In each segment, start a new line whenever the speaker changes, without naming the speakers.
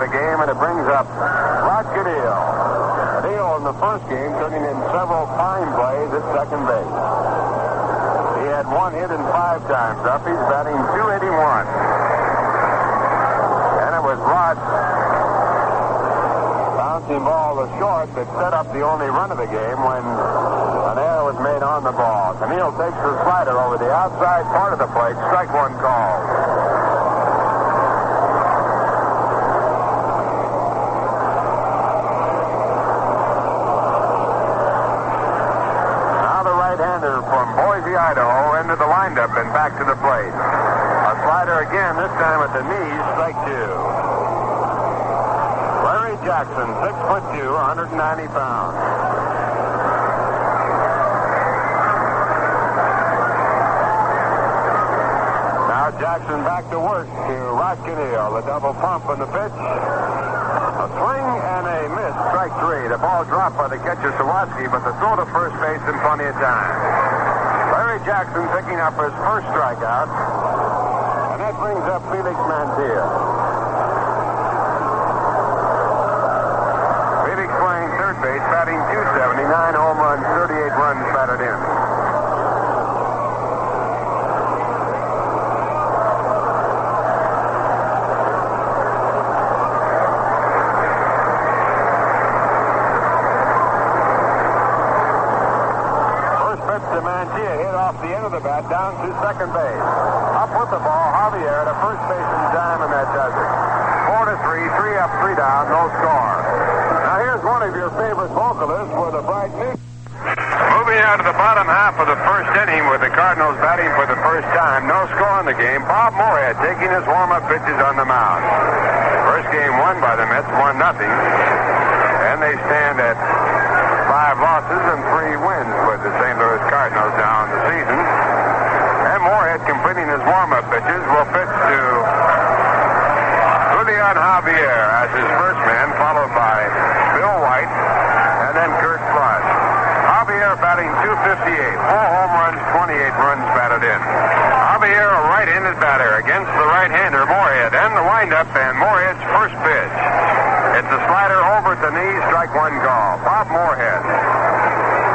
the game, and it brings up Rod Kanehl. Kanehl in the first game turning in several fine plays at second base. He had one hit and five times up. He's batting 281. And it was Rod bouncing ball to short that set up the only run of the game when an error was made on the ball. Kanehl takes the slider over the outside part of the plate. Strike one call. Now the right-hander from Boise, Idaho, into the windup and back to the plate. A slider again, this time at the knees, strike two. Larry Jackson, six foot two, 190 pounds. Now Jackson back to work to Rod Kanehl, the double pump on the pitch. A swing and a miss, strike three. The ball dropped by the catcher Sawatski, but the throw to first base in plenty of time. Jackson picking up his first strikeout, and that brings up Felix Mantilla. Felix playing third base, batting 279, home runs, 38 runs batted in. First pitch to Mantilla, hit off the end of the bat, down to second base. Up with the ball, Javier to first base in time, and that does it. Four to three, three up, three down, no score. Now here's one of your favorite vocalists for the Bright News. Moving out of the bottom half of the first inning with the Cardinals batting for the first time. No score in the game. Bob Moorhead taking his warm-up pitches on the mound. First game won by the Mets, one nothing. And they stand at five losses and three wins with the St. Louis Cardinals down the season. And Moorhead completing his warm-up pitches will pitch to Julian Javier as his first man, followed by Bill White and then Curt Flood. Javier batting 258, four home runs, 28 runs batted in. Javier, a right-handed batter against the right-hander windup and Moorhead's first pitch. It's a slider over at the knee, strike one call. Bob Moorhead.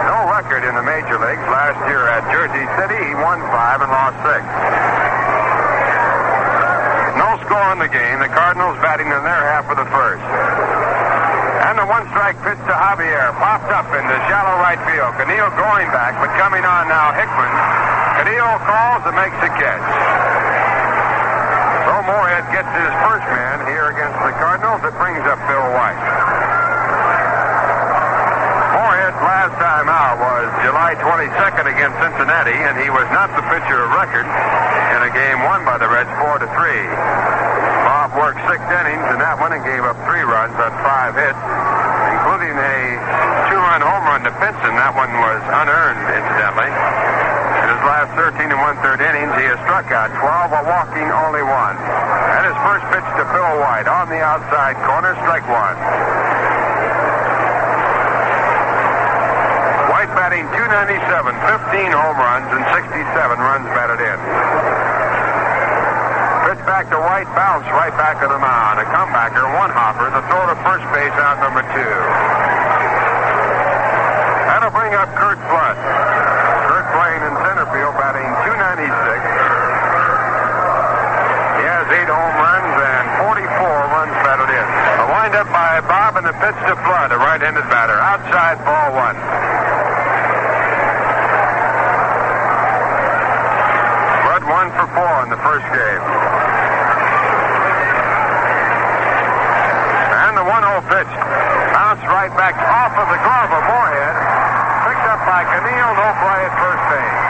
No record in the major leagues. Last year at Jersey City, he won five and lost six. No score in the game. The Cardinals batting in their half of the first. And the one strike pitch to Javier popped up into shallow right field. Kanehl going back, but coming on now, Hickman. Kanehl calls and makes the catch. Moorhead gets his first man here against the Cardinals. It brings up Bill White. Moorhead's last time out was July 22nd against Cincinnati, and he was not the pitcher of record in a game won by the Reds 4 to 3. Bob worked six innings in that one and gave up three runs on five hits, including a two-run home run to Pinson. That one was unearned, incidentally. Last 13 and one-third innings, he has struck out 12 while walking only one. And his first pitch to Bill White on the outside corner, strike one. White batting 297, 15 home runs, and 67 runs batted in. Pitch back to White, bounce right back to the mound. A comebacker, one hopper, the throw to first base out number two. That'll bring up Curt Flood. Curt playing in center field, batting 296. He has eight home runs and 44 runs batted in. A windup by Bob and the pitch to Flood, a right-handed batter. Outside ball one. Flood one for four in the first game. And the 1-0 pitch. Bounced right back off of the glove of Moorhead. Picked up by Kanehl. No play at first base.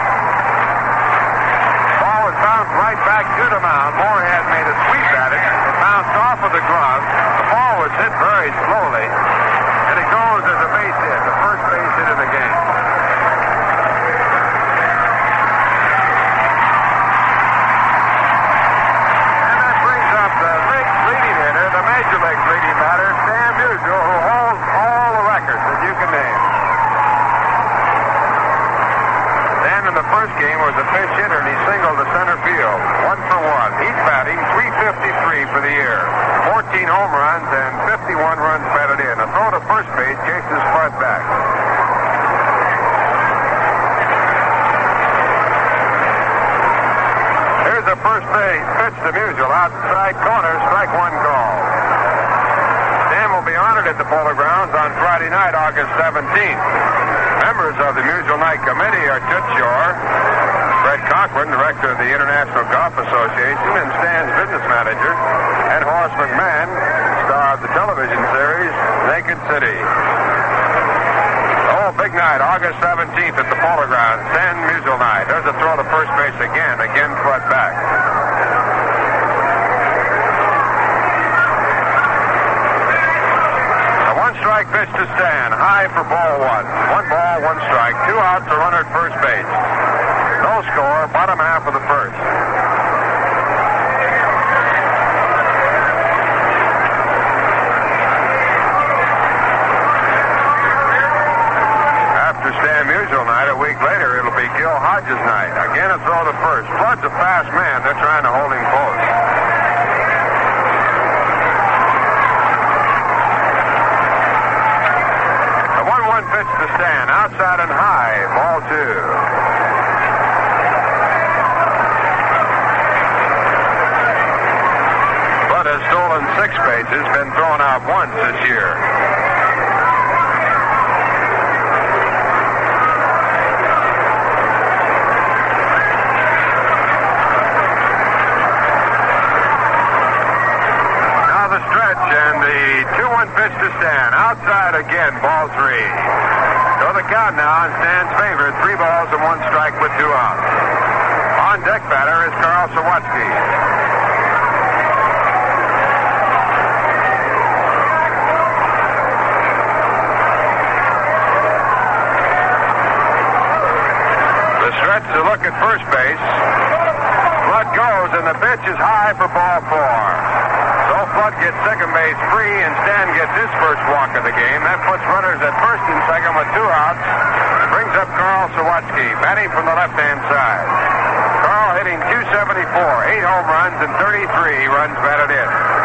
Ball was bounced right back to the mound. Moorhead made a sweep at it. It bounced off of the glove. Ball hit very slowly. And it goes as a base hit, the first base hit of the game. And that brings up the league's leading hitter, the major league leading batter, Stan Musial, who holds all the records that you can name. Stan in the first game was a pinch hitter, and he singled to center field. One for one. He's batting 353 for the year. 14 home runs and 51 runs batted in. A throw to first base chases Flood back. Here's the first base pitch to Musial. Outside corner, strike one call. Stan will be honored at the Polo Grounds on Friday night, August 17th. Members of the Musial Night Committee are Shore, Fred Cochran, director of the International Golf Association, and Stan's business manager, and Horace McMahon, star of the television series Naked City. Oh, big night, August 17th at the Polo Grounds, Stan Musial Night. There's a throw to first base again, again Flood back. A one strike pitch to Stan, high for ball one. One ball, one strike, two outs, a runner at first base. No score, bottom half of the first. After Stan Musial night, a week be Hodges night. Again, a throw to first. Flood's a fast man. They're trying to hold him close. The 1-1 pitch to Stan. Outside and high. Ball two. Flood has stolen six bases, been thrown out once this year. Outside again, ball three. So the count now in Stan's favor. Three balls and one strike with two outs. On deck batter is Carl Sawatski. The stretch to look at first base. Flood goes, and the pitch is high for ball four. Flood gets second base free, and Stan gets his first walk of the game. That puts runners at first and second with two outs. Brings up Carl Sawatski, batting from the left-hand side. Carl hitting 274, eight home runs and 33 runs batted in.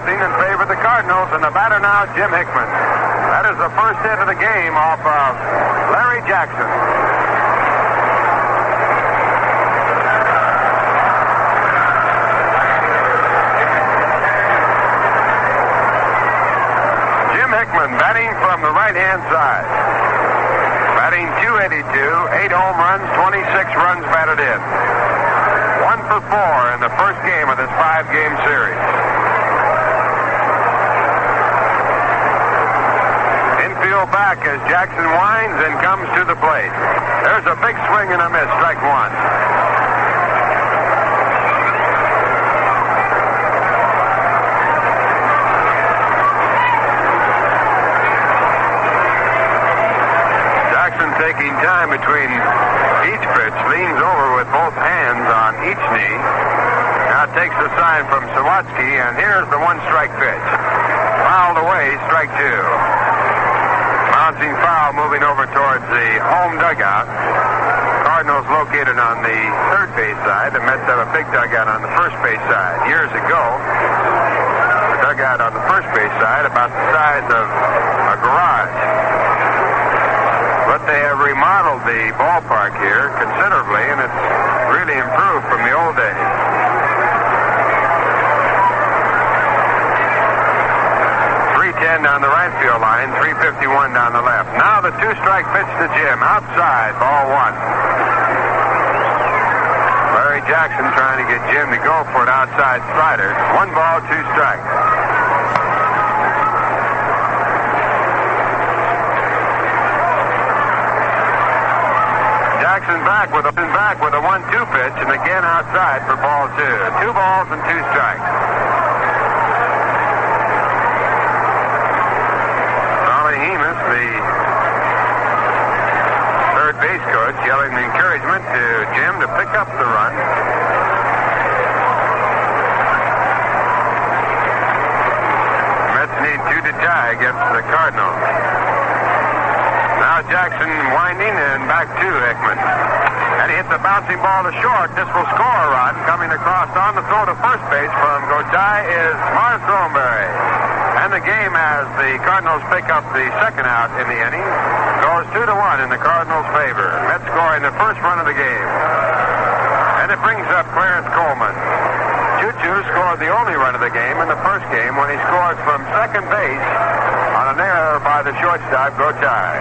nothing in favor of the Cardinals, and the batter now, Jim Hickman. That is the first hit of the game off of Larry Jackson. Jim Hickman batting from the right-hand side. Batting 282, 8 home runs, 26 runs batted in. One for four in the first game of this five-game series. Back as Jackson winds and comes to the plate. There's a big swing and a miss, strike one. Jackson taking time between each pitch, leans over with both hands on each knee. Now takes the sign from Sawatski, and here's the one strike pitch. Fouled away, strike two. Bouncing foul moving over towards the home dugout. Cardinals located on the third base side. The Mets have a big dugout on the first base side. Years ago, the dugout on the first base side about the size of a garage. But they have remodeled the ballpark here considerably, and it's really improved from the old days. Ten down the right field line, 351 down the left. Now the two strike pitch to Jim. Outside, ball one. Larry Jackson trying to get Jim to go for an outside slider. One ball, two strikes. Jackson back with a back with a one-two pitch, and again outside for ball two. Two balls and two strikes. Charlie Hemus, the coach, yelling encouragement to Jim to pick up the run. Mets need two to tie against the Cardinals. Now Jackson winding and back to Hickman. And he hits a bouncing ball to short. This will score a run. Coming across on the throw to first base from Gotay is Marv Throneberry. And the game, as the Cardinals pick up the second out in the inning, two to one in the Cardinals' favor. Mets scoring the first run of the game. And it brings up Clarence Coleman. Choo-Choo scored the only run of the game in the first game when he scored from second base on an error by the shortstop, Gotay.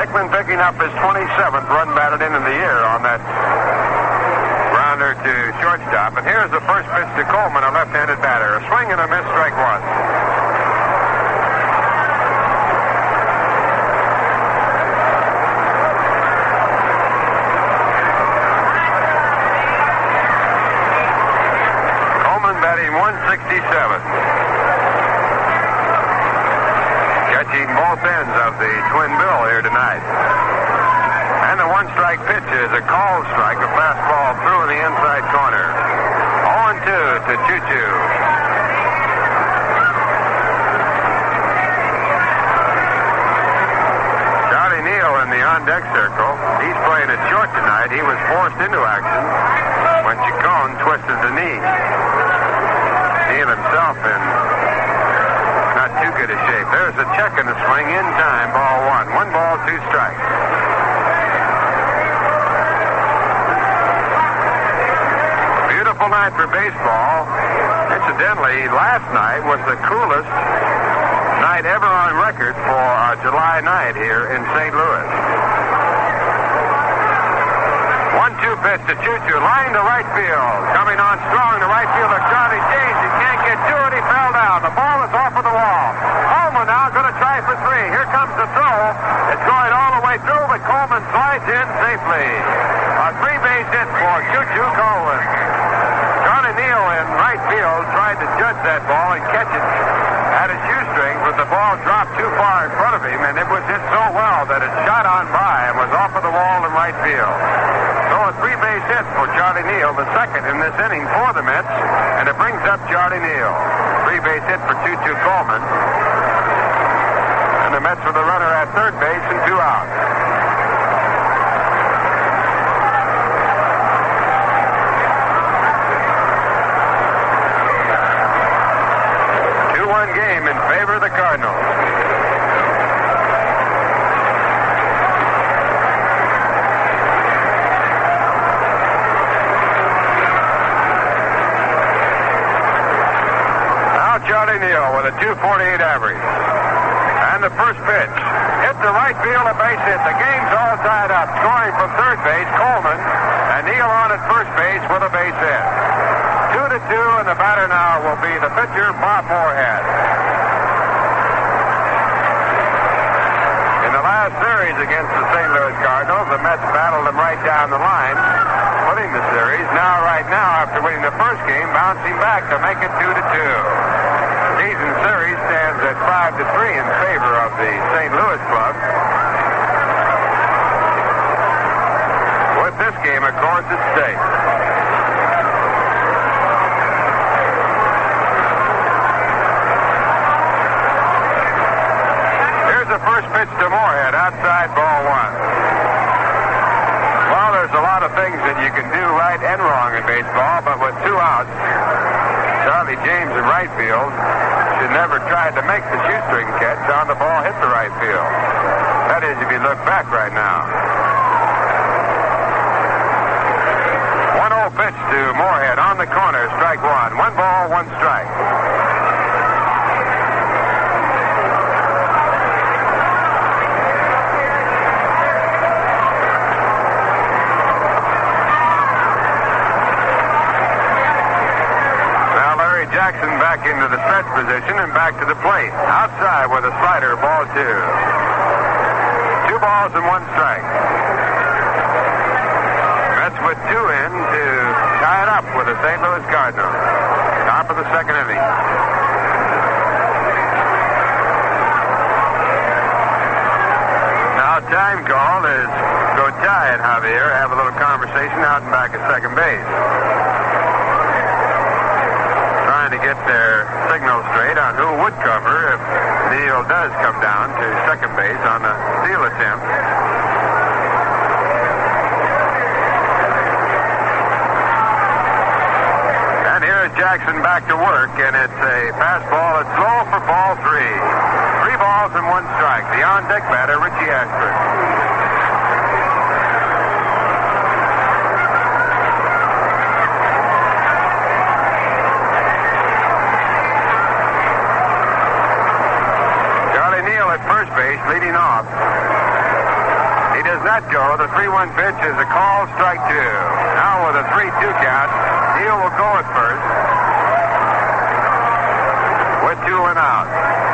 Hickman picking up his 27th run batted in in the year on that grounder to shortstop. And here's the first pitch to Coleman, a left-handed batter. A swing and a miss, strike one. Coleman batting 167. Catching both ends of the twin bill here tonight. And the one strike pitch is a call strike, a fastball through in the inside corner. 0 2 to Choo Choo. Johnny Neal in the on deck circle. He's playing it short tonight. He was forced into action when Chacon twisted the knee. Neal himself in not too good a shape. There's a check in the swing in time. Ball Beautiful night for baseball. Incidentally, last night was the coolest night ever on record for a July night here in St. Louis. One-two pitch to Choo-Choo, line to right field. Coming on strong to right fielder Johnny James. He can't get to it. He fell down. The ball is off of the wall. Coleman now going to try for three. Here comes the throw. It's going all the way through, but Coleman slides in safely. A three-base hit for Choo-Choo Coleman. Right field tried to judge that ball and catch it at his shoestring, but the ball dropped too far in front of him, and it was hit so well that it shot on by and was off of the wall in right field. So a three-base hit for Charlie Neal, the second in this inning for the Mets, and it brings up Charlie Neal. Three-base hit for Choo-Choo Coleman. And the Mets with the runner at third base and two outs. Two-one game in favor the Cardinals. Now Charlie Neal with a 248 average. And the first pitch. Hit the right field, a base hit. The game's all tied up. Scoring from third base, Coleman. And Neal on at first base with a base hit. Two to two, and the batter now will be the pitcher, Bob Moorhead. last series against the St. Louis Cardinals, the Mets battled them right down the line, winning the series. Now, right now, after winning the first game, bouncing back to make it two to two. Season series stands at five to three in favor of the St. Louis club. With this game, of course, at stake. Here's the first pitch to Moorhead, outside ball one. Lot of things that you can do right and wrong in baseball, but with two outs, Charlie James in right field should never try to make the shoestring catch on the ball hit the right field. That is, if you look back right now. 1-0 pitch to Moorhead on the corner, strike one. One ball, one strike. Back into the stretch position and back to the plate. Outside with a slider, ball two. Two balls and one strike. Mets with two in to tie it up with the St. Louis Cardinals. Top of the second inning. Now time call is Gotay and Javier have a little conversation out and back at second base to get their signal straight on who would cover if Neal does come down to second base on the steal attempt. And here's Jackson back to work, and it's a fastball that's low for ball three. Three balls and one strike. The on-deck batter, Richie Ashburn. Charlie Neal at first base, leading off. He does not go. The 3-1 pitch is a call, strike two. Now with a 3-2 count, Neal will go at first. With two and out.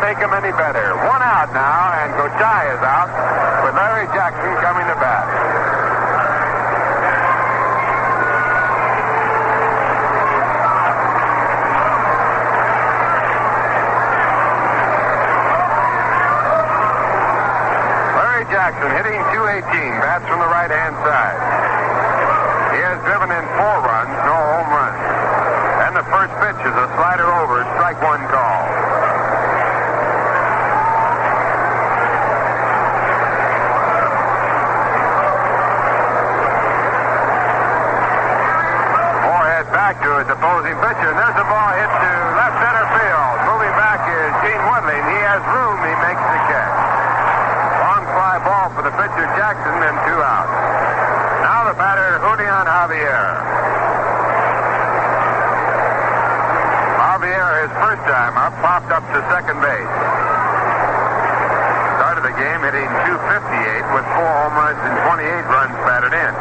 Make him any better. One out now, and Gotay is out with Larry Jackson coming to bat. Larry Jackson hitting 218, bats from the right hand side. He has driven in four runs, no home runs. And the first pitch is a slider over, strike one call. back to his opposing pitcher, and there's a ball hit to left center field. Moving back is Gene Woodling, and he has room. He makes the catch. Long fly ball for the pitcher, Jackson, and two outs. Now the batter, Julian Javier. Javier, his first time up, popped up to second base. Started the game hitting 258 with four home runs and 28 runs batted in.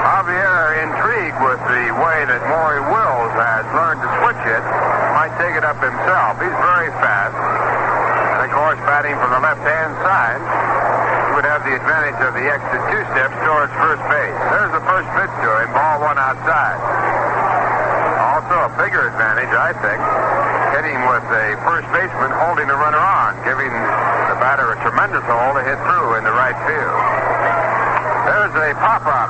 Javier, intrigued with the way that Maury Wills has learned to switch it, might take it up himself. He's very fast. And of course, batting from the left-hand side, he would have the advantage of the extra two steps towards first base. There's the first pitch to him, ball one outside. Also a bigger advantage, I think, hitting with a first baseman holding the runner on, giving the batter a tremendous hole to hit through in the right field. There's a pop-up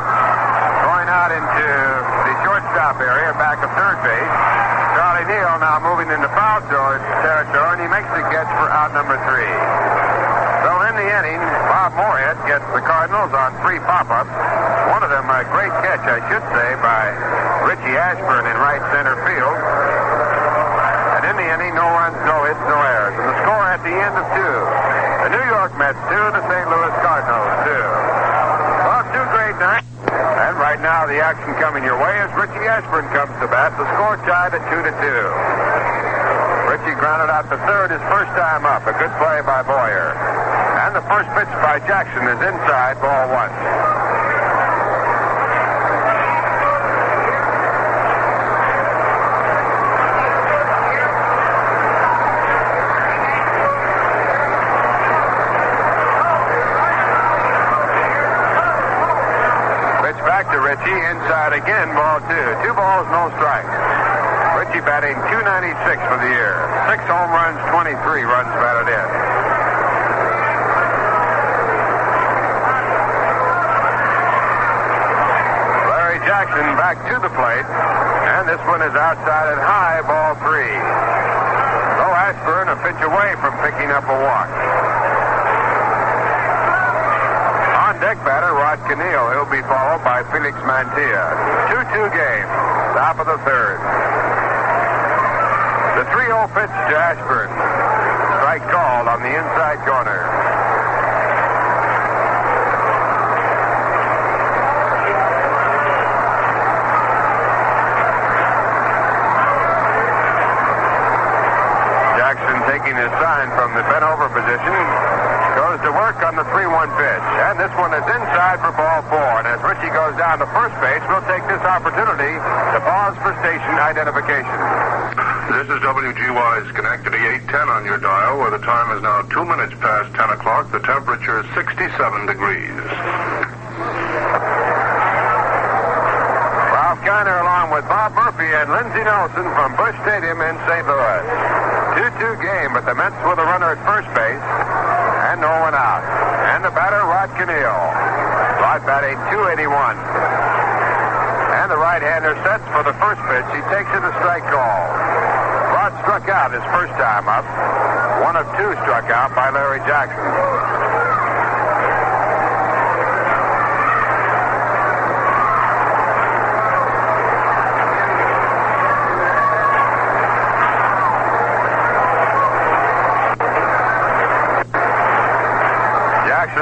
going out into the shortstop area, back of third base. Charlie Neal now moving into foul territory, and he makes the catch for out number three. So in the inning, Bob Moorhead gets the Cardinals on three pop-ups. One of them a great catch, I should say, by Richie Ashburn in right center field. Inning, no runs, no hits, no errors. And the score at the end of two. The New York Mets two, the St. Louis Cardinals two. Well, two great nights. And right now, the action coming your way as Richie Ashburn comes to bat. The score tied at two to two. Richie grounded out the third his first time up. A good play by Boyer. And the first pitch by Jackson is inside, ball one. Pitch back to Inside again, ball two. Two balls, no strikes. Richie batting 296 for the year. Six home runs, 23 runs batted in. Larry Jackson back to the plate, and this one is outside at high, ball three. So Ashburn a pitch away from picking up a walk. On deck batter, Rod Kanehl. He'll be followed by Felix Mantilla. 2-2 game, top of the third. The 3-0 pitch to Ashburn. Strike called on the inside corner. Jackson taking his sign from the bent over position on the 3-1 pitch. And this one is inside for ball four. And as Richie goes down to first base, we'll take this opportunity to pause for station identification.
This is WGY's Schenectady 810 on your dial, where the time is now two minutes past 10 o'clock. The temperature is 67 degrees.
Ralph Kiner along with Bob Murphy and Lindsey Nelson from Busch Stadium in St. Louis. 2-2 game, but the Mets with a runner at first base and no one out. Batter, Rod Kanehl. Batting 281. And the right-hander sets for the first pitch. He takes it a strike call. Rod struck out his first time up. One of two struck out by Larry. Jackson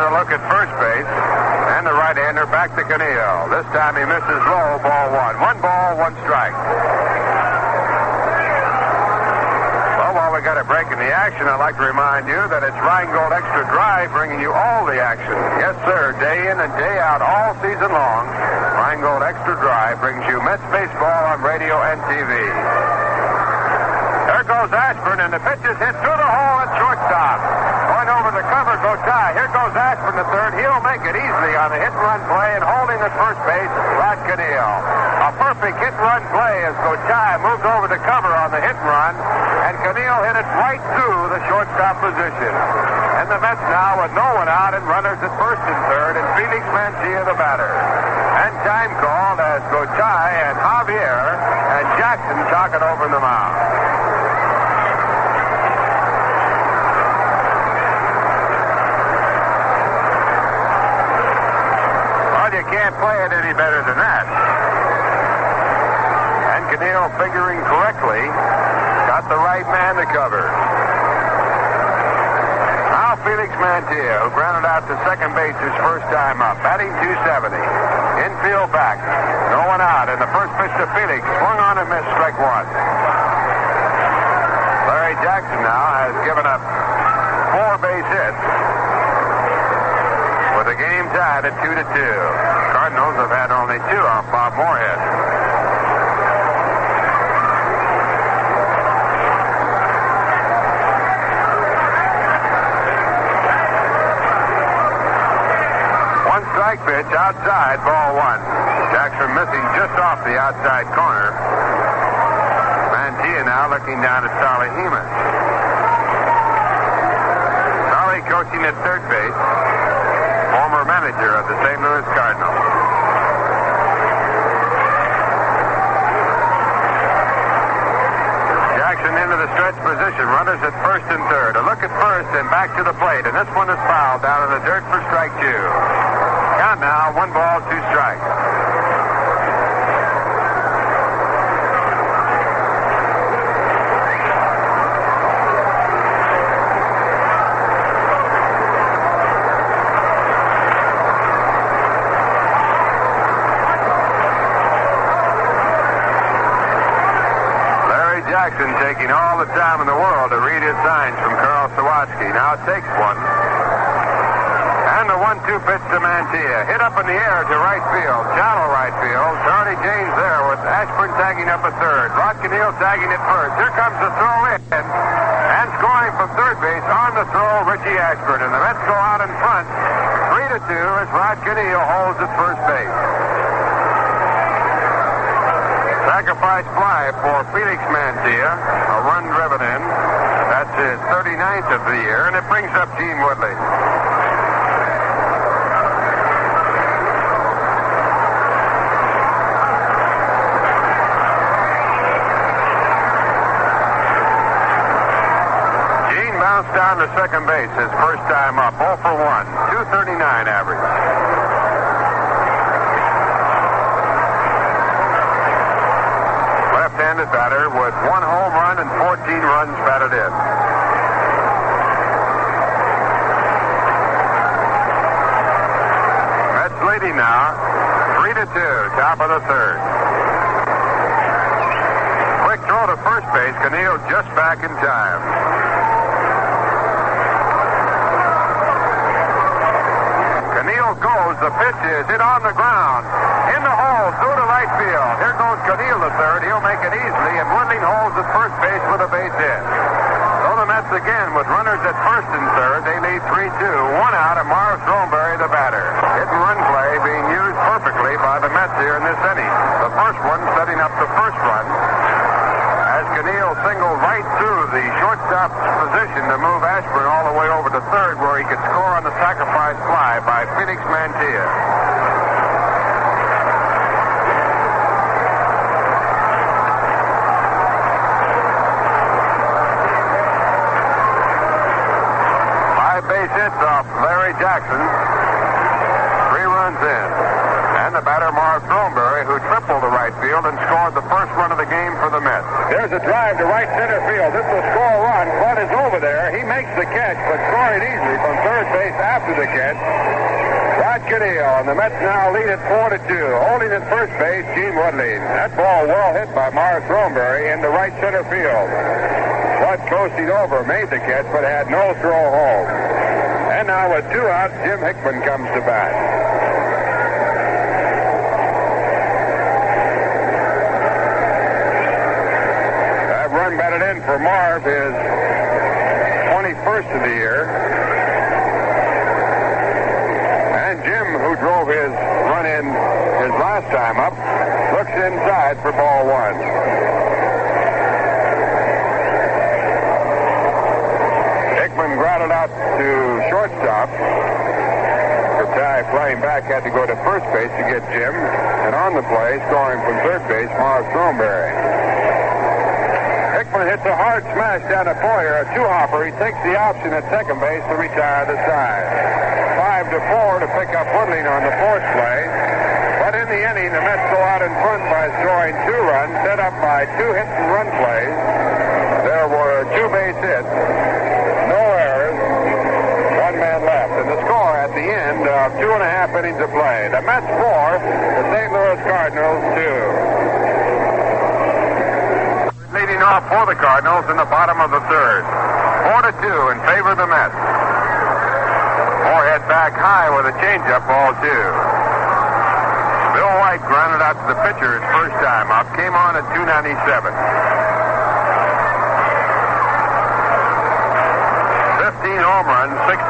a look at first base. And the right-hander back to Kanehl. This time he misses low, ball one. One ball, one strike. Well, while we got a break in the action, I'd like to remind you that it's Rheingold Extra Dry bringing you all the action. Yes, sir, day in and day out, all season long. Rheingold Extra Dry brings you Mets baseball on radio and TV. There goes Ashburn, and the pitch is hit through the hole at shortstop. Over the cover, go tie. Here goes Ashburn the third. He'll make it easily on a hit-and-run play, and holding at first base, Rod Kanehl. A perfect hit-and-run play as Gotay moved over the cover on the hit-and-run, and Kanehl hit it right through the shortstop position. And the Mets now with no one out and runners at first and third, and Felix Mantilla the batter. And time called as Gotay and Javier and Jackson talk it over in the mound. Can't play it any better than that. Kanehl figuring correctly. Got the right man to cover. Now Felix Mantilla, who grounded out to second base his first time up, batting 270. Infield back. No one out. And the first pitch to Felix. Swung on and missed strike one. Larry Jackson now has given up four base hits. With the game tied at two to two. Cardinals have had only two off Bob Moorhead. One strike pitch outside, ball one. Jackson missing just off the outside corner. Mantilla now looking down at Solly Hemus. Solly coaching at third base. Former manager of the St. Louis Cardinals. Jackson into the stretch position. Runners at first and third. A look at first and back to the plate. And this one is fouled down in the dirt for strike two. Count now, one ball, two strikes. Larry Jackson taking all the time in the world to read his signs from Carl Sawatski. Now it takes one. And the one-two pitch to Mantilla. Hit up in the air to right field. Shallow right field. Charlie James there with Ashburn tagging up a third. Rod Kanehl tagging at first. Here comes the throw in. And scoring from third base on the throw, Richie Ashburn. And the Mets go out in front. Three to two as Rod Kanehl holds at first base. Sacrifice fly for Felix Mantilla. A run driven in. That's his 39th of the year, and it brings up Gene Woodling. Gene bounced down to second base his first time up. 0 for 1. 239 average. Left-handed batter with one home run and 14 runs batted in. Mets leading now, three to two, top of the third. Quick throw to first base. Kanehl just back in time. Goes. The pitch is hit on the ground. Through to right field. Here goes Kanehl the third. He'll make it easily, and Woodling holds at first base with a base hit. So the Mets again with runners at first and third. They lead 3-2. One out, and Marv Throneberry the batter. Hit and run play being used perfectly by the Mets here in this inning. The first one setting up the first run. As Kanehl singled right through the shortstop's position to move Ashburn all the way over to third where he could score on the sacrifice fly by Felix Mantilla. Larry Jackson. Three runs in. And the batter Marv Throneberry, who tripled to right field and scored the first run of the game for the Mets. There's a drive to right center field. This will score a run. Flood is over there. He makes the catch, but scoring easily from third base after the catch. Rod Kanehl, and the Mets now lead at four to two. Holding at first base, Gene Woodling. That ball well hit by Marv Throneberry into right center field. Flood coasting over, made the catch, but had no throw home. Now with two out, Jim Hickman comes to bat. That run batted in for Marv is 21st of the year. And Jim, who drove his run in his last time up, looks inside for ball one. Hickman grounded out to shortstop. Ty flying back had to go to first base to get Jim. And on the play, scoring from third base, Marv Throneberry. Hickman hits a hard smash down to Boyer, a two-hopper. He takes the option at second base to retire the side. Five to four to pick up Woodling on the fourth play. But in the inning, the Mets go out in front by scoring two runs, set up by two hit and run plays. There were two hits, no errors, one man left. And the score at the end of two and a half innings of play. The Mets four, the St. Louis Cardinals two. Leading off for the Cardinals in the bottom of the third. Four to two in favor of the Mets. Moorhead back high with a changeup, ball two. Bill White grounded out to the pitcher his first time up. Came on at 297. 15 home runs, 67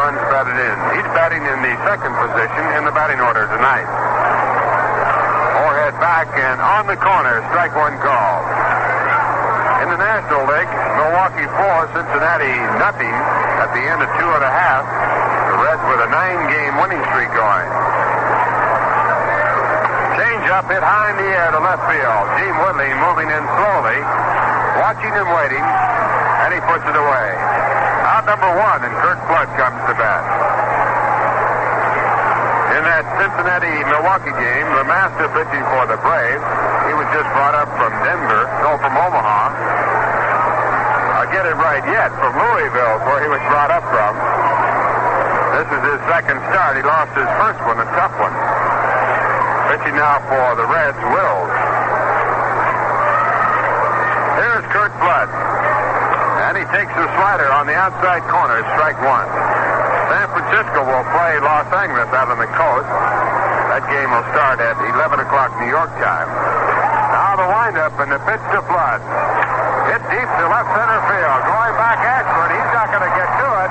runs batted in. He's batting in the second position in the batting order tonight. Moorhead back and on the corner, strike one call. In the National League, Milwaukee four, Cincinnati nothing at the end of two and a half. The Reds with a nine-game winning streak going. Change up hit high in the air to left field. Gene Woodling moving in slowly, watching and waiting, and he puts it away. Out number one, and Curt Flood comes to bat. In that Cincinnati-Milwaukee game, the master pitching for the Braves, he was just brought up from Denver, no, from Omaha. I get it right yet, from Louisville, where he was brought up from. This is his second start. He lost his first one, a tough one. Pitching now for the Reds, Wills. Here's Curt Flood. He takes the slider on the outside corner, strike one. San Francisco will play Los Angeles out on the coast. That game will start at 11 o'clock New York time. Now the windup and the pitch to Flood. Hit deep to left center field. Going back Ashburn. He's not going to get to it.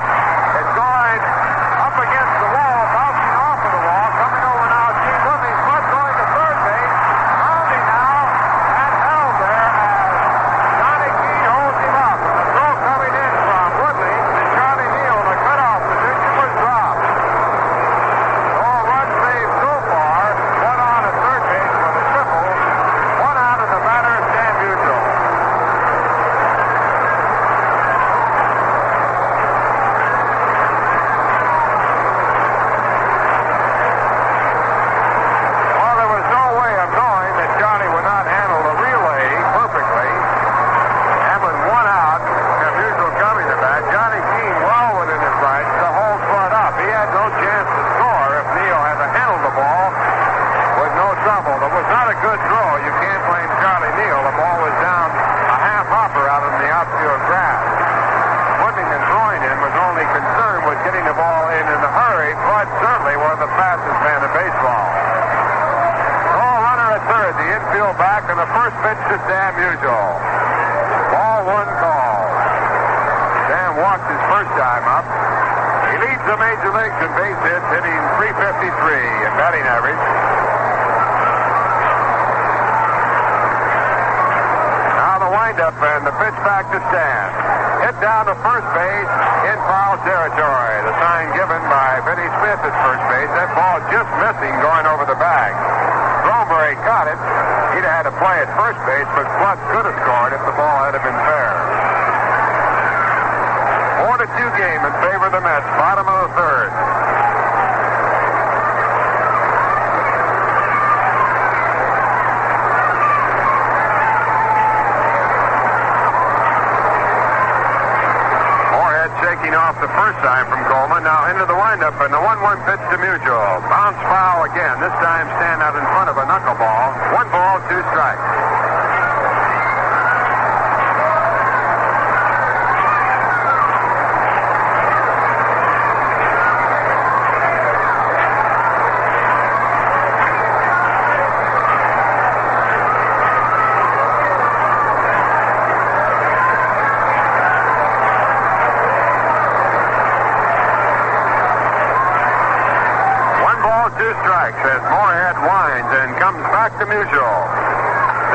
Strikes as Moorhead winds and comes back to Musial.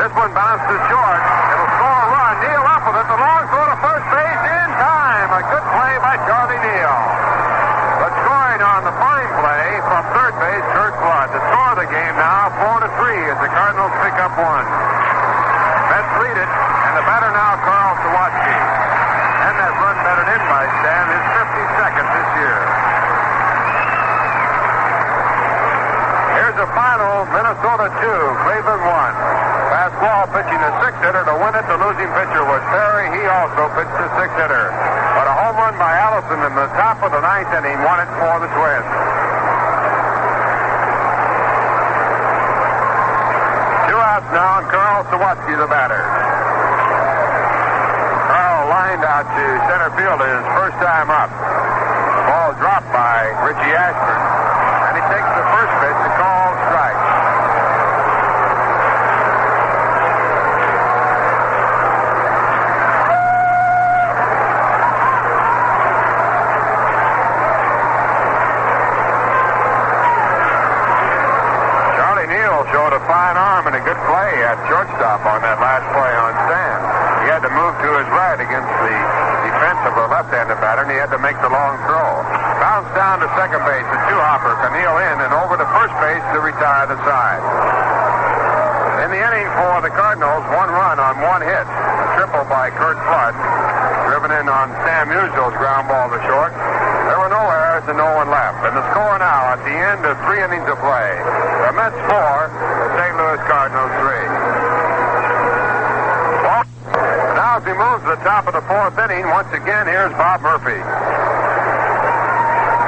This one bounces short. It'll score a run. Neal up with it. The long throw to first base in time. A good play by Charlie Neal. But scoring on the fine play from third base, Curt Flood. The score of the game now, four to three, as the Cardinals pick up one. Mets lead it, and the batter now, Carl Sawatski. And that run batted in by Stan, his 52nd this a
final, Minnesota 2, Cleveland 1. Pascual pitching a six-hitter to win it. The losing pitcher was Perry. He also pitched a six-hitter. But a home run by Allison in the top of the ninth inning won it for the Twins. Two outs now, and Carl Sawatski the batter. Carl lined out to center field his first time up. Ball dropped by Richie Ashburn, and he takes the first pitch, a call strike. Charlie Neal showed a fine arm and a good play at shortstop on that last play on Stan. He had to move to his right against the defense of a left-handed batter, and he had to make the long throw. Bounced down to second base, a two-hopper. Kanehl in and over to first base to retire the side. In the inning for the Cardinals, one run on one hit. A triple by Curt Flood, driven in on Stan Musial's ground ball to short. There were no errors and no one left. And the score now at the end of three innings of play. The Mets four, the St. Louis Cardinals three. He moves to the top of the fourth inning, once again, here's Bob Murphy.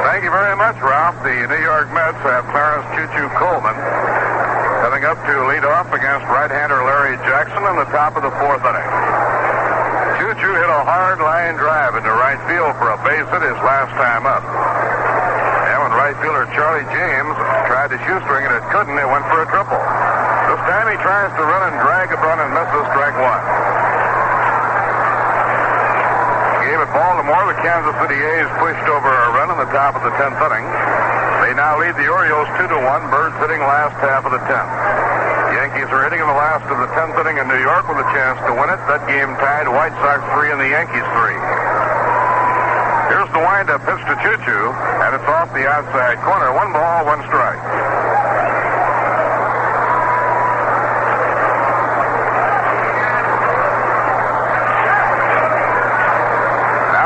Thank you very much, Ralph. The New York Mets have Clarence Choo Coleman coming up to lead off against right-hander Larry Jackson in the top of the fourth inning. Choo Choo hit a hard line drive into right field for a base hit his last time up. And when right fielder Charlie James tried to shoestring it, it couldn't. It went for a triple. This time he tries to run and drag a run and misses strike one. Game at Baltimore, the Kansas City A's pushed over a run in the top of the 10th inning. They now lead the Orioles 2 to 1, Bird hitting last half of the 10th. Yankees are hitting in the last of the 10th inning in New York with a chance to win it. That game tied White Sox 3 and the Yankees 3. Here's the windup pitch to Choo Choo, and it's off the outside corner. One ball, one strike.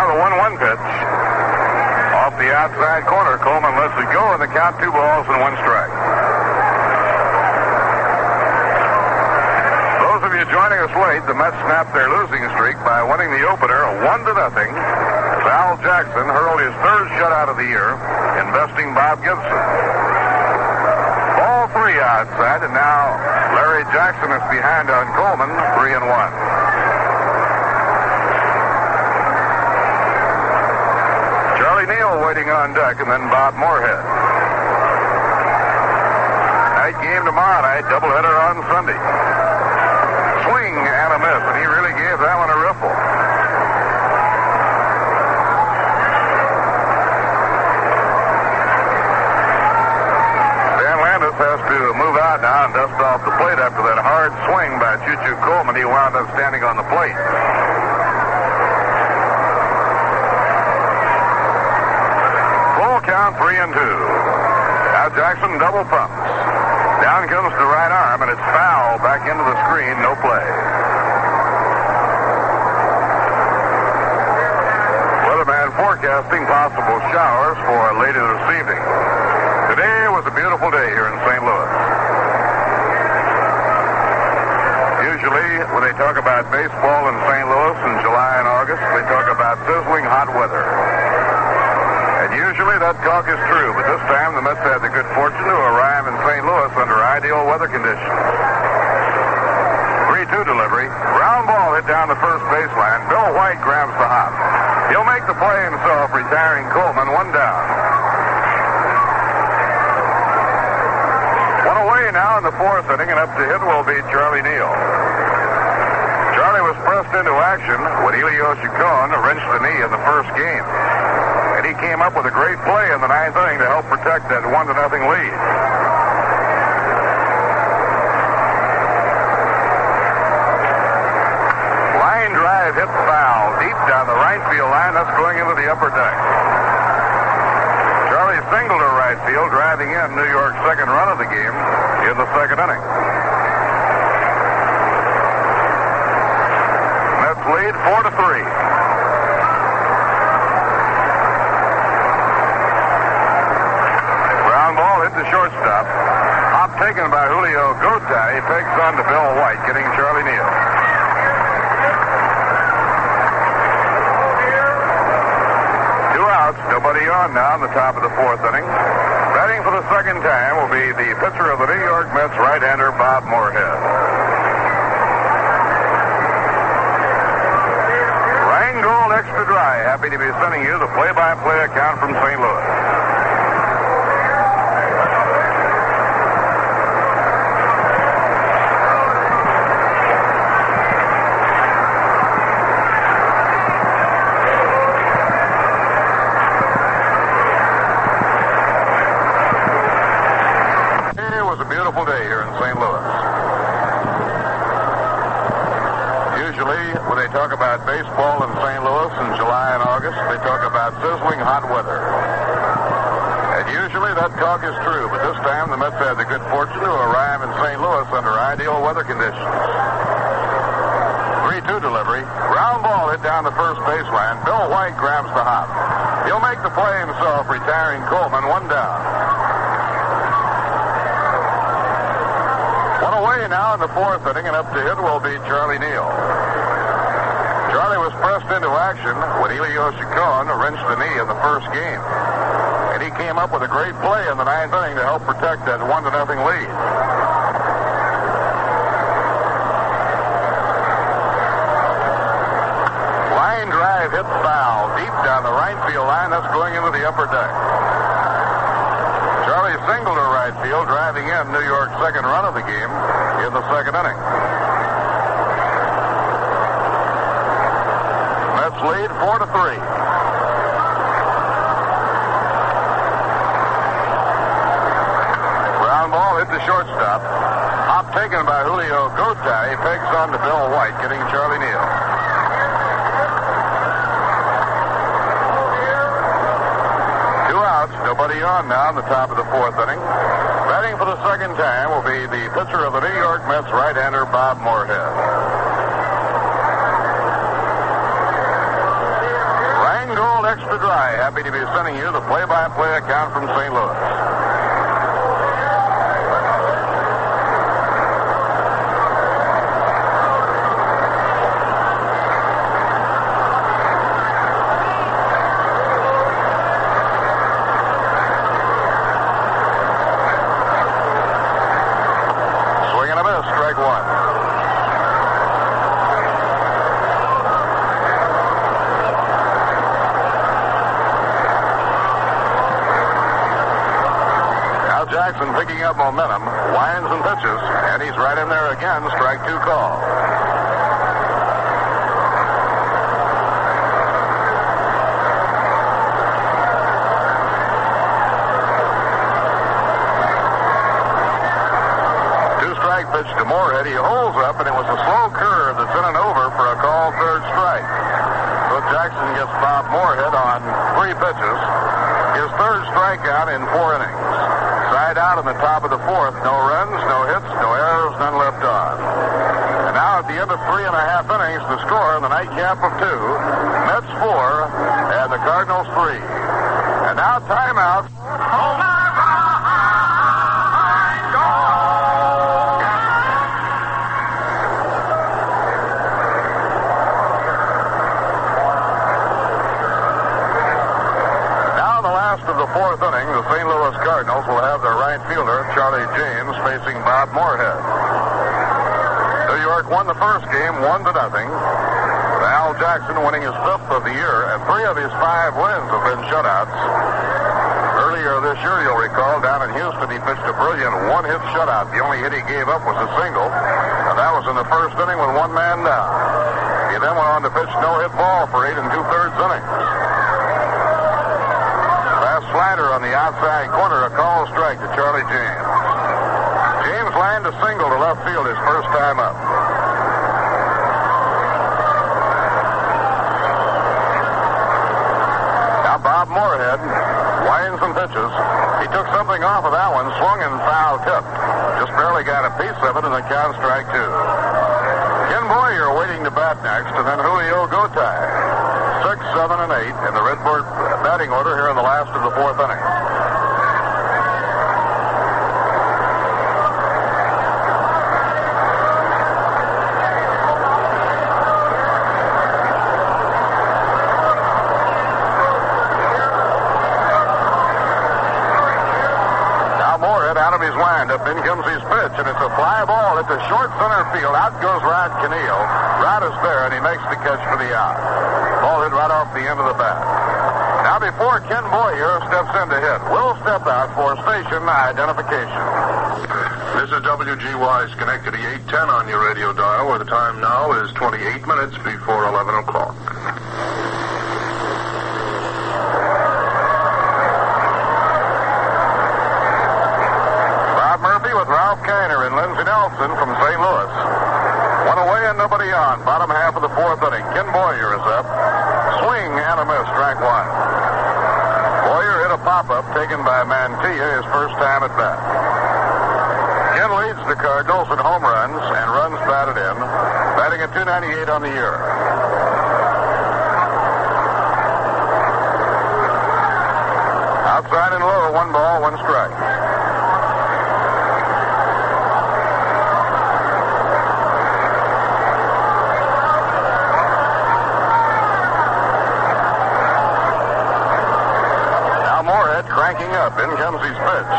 Now the 1 1 pitch. Off the outside corner. Coleman lets it go, and the count two balls and one strike. Those of you joining us late, the Mets snapped their losing streak by winning the opener one to nothing. Al Jackson hurled his third shutout of the year, investing Bob Gibson. Ball three outside, and now Larry Jackson is behind on Coleman, three and one. Charlie Neal waiting on deck, and then Bob Moorhead. Night game tomorrow night, doubleheader on Sunday. Swing and a miss, and he really gave that one a riffle. Stan Landes has to move out now and dust off the plate after that hard swing by Choo Choo Coleman. He wound up standing on the plate. Full count, three and two. Now Jackson double pumps. Down comes the right arm, and it's foul back into the screen. No play. Weatherman forecasting possible showers for later this evening. Today was a beautiful day here in St. Louis. Usually, when they talk about baseball in St. Louis in July and August, they talk about sizzling hot weather. Usually that talk is true, but this time the Mets had the good fortune to arrive in St. Louis under ideal weather conditions. 3-2 delivery. Ground ball hit down the first baseline. Bill White grabs the hop. He'll make the play himself, retiring Coleman one down. One away now in the fourth inning, and up to hit will be Charlie Neal. Charlie was pressed into action when Elio Chacon wrenched the knee in the first game. And he came up with a great play in the ninth inning to help protect that one to nothing lead. Line drive hit foul deep down the right field line. That's going into the upper deck. Charlie singled to right field, driving in New York's second run of the game in the second inning. Mets lead four to three. Ground ball hit the shortstop. Hop taken by Julio Gotay. He pegs on to Bill White, getting Charlie Neal. Two outs, nobody on now in the top of the fourth inning. Batting for the second time will be the pitcher of the New York Mets, right-hander Bob Moorhead. Rheingold Extra Dry, happy to be sending you the play-by-play account from St. Louis. It was a beautiful day here in St. Louis. Usually, when they talk about baseball in St. Louis in July and August, they talk about sizzling hot weather. And usually that talk is true, but this time the Mets had the good fortune to arrive in St. Louis under ideal weather conditions. 3-2 delivery. Ground ball hit down the first baseline. Bill White grabs the hop. He'll make the play himself, retiring Coleman one down. One away now in and up to hit will be Charlie Neal. Charlie was pressed into action when Elio Chacon wrenched the knee in the first game. And he came up with a great play in the ninth inning to help protect that one to nothing lead. Line drive hit foul deep down the right field line. That's going into the upper deck. Charlie singled to right field, driving in New York's second run of the game in the second inning. Mets lead four to three. Ground ball hit the shortstop. Hop taken by Julio Gotay. He pegs on to Bill White, getting Charlie Neal. Two outs, nobody on now in the top of the fourth inning. Batting for the second time will be the pitcher of the New York Mets, right-hander Bob Moorhead. Rheingold Extra Dry, happy to be sending you the play-by-play account from St. Louis. Swing and a miss, strike one. Now Jackson picking up momentum, winds and pitches, and he's right in there again, strike two call. Two strike pitch to Moorhead. He holds down he pitched a brilliant one-hit shutout. The only hit he gave up was a single, and that was in the first inning with one man down. He then went on to pitch no-hit ball for eight and two-thirds innings. Fast slider on the outside corner, a call strike to Charlie James. James lined a single to left field his first time up. Now Bob Moorhead winds and pitches. He took something off of that one, swung and foul tipped. Just barely got a piece of it, and the count strike two. Ken Boyer waiting to bat next, and then Julio Gotay. Six, seven, and eight in the Redbird batting order here in the last of the fourth inning. In comes his pitch, and it's a fly ball the short center field. Out goes Rod Kanehl. Rod is there, and he makes the catch for the out. Ball hit right off the end of the bat. Now, before Ken Boyer steps in to hit, we'll step out for station identification.
This is WGY Schenectady 810 on your radio dial, where the time now is 28 minutes before 11 o'clock.
Murphy with Ralph Kiner and Lindsey Nelson from St. Louis. One away and nobody on. Bottom half of the fourth inning. Ken Boyer is up. Swing and a miss, strike one. Boyer hit a pop-up taken by Mantilla his first time at bat. Ken leads the Cardinals in home runs and runs batted in, batting at 298 on the year. Outside and low, one ball, one strike. Now Cranking up. In comes his pitch.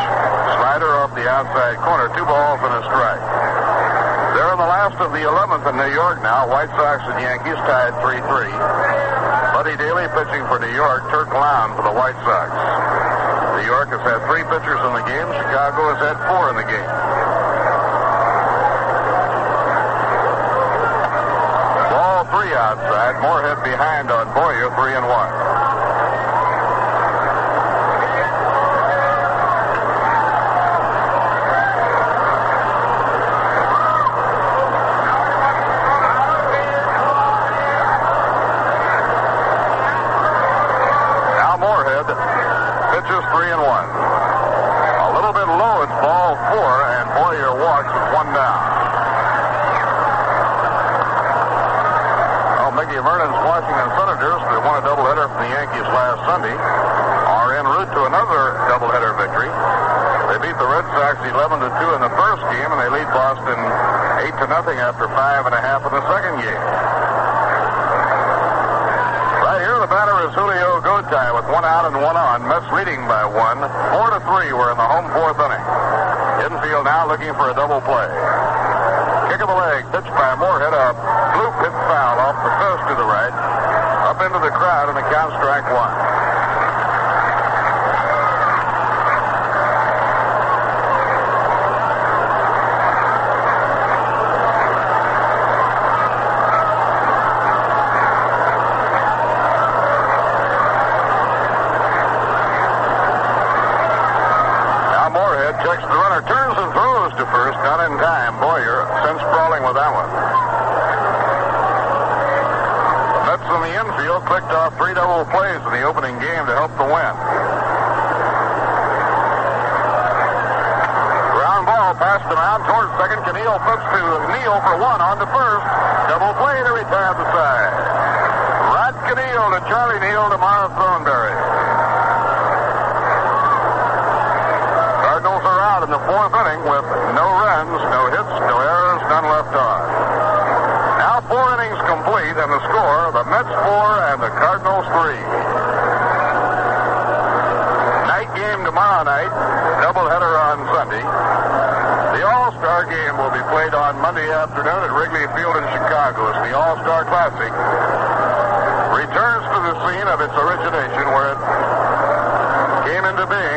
Slider off the outside corner. Two balls and a strike. They're in the last of the 11th in New York now. White Sox and Yankees tied 3-3. Buddy Daley pitching for New York. Turk Lown for the White Sox. New York has had three pitchers in the game. Chicago has had four in the game. Ball three outside. Moorhead behind on Boyer, three and one. Now Moorhead pitches three and one. A little bit low, it's ball four, and Boyer walks with one down. Well, Mickey Vernon's Washington Senators, that won a doubleheader from the Yankees last Sunday, are en route to another doubleheader victory. They beat the Red Sox 11 to 2 in the first game, and they lead Boston 8 to nothing after five and a half in the second game. Right here, the batter is Julio Gotay with one out and one on. Mets leading by one. Four to three. We're in the home fourth inning. Infield now looking for a double play. Kick of the leg, pitched by Moorhead. A blue pit foul off the first to the right. Up into the crowd, and the count strike one. Now Moorhead checks the runner, turns and throws to first, not in time. Boyer sent sprawling with that one. The Mets in the infield clicked off three double plays in the opening game to help the win. Ground ball passed him out towards second. Kanehl flips to Neal for one on to first. Double play to retire the side. Rod Kanehl to Charlie Neal to Marv Throneberry. Cardinals are out in the fourth inning with no runs, no hits, no errors, none left on. Now four innings complete and the score, the Mets four and the Cardinals three. Night game tomorrow night, doubleheader on Sunday. The All-Star game will be played on Monday afternoon at Wrigley Field in Chicago. It's the All-Star Classic. Returns to the scene of its origination where it came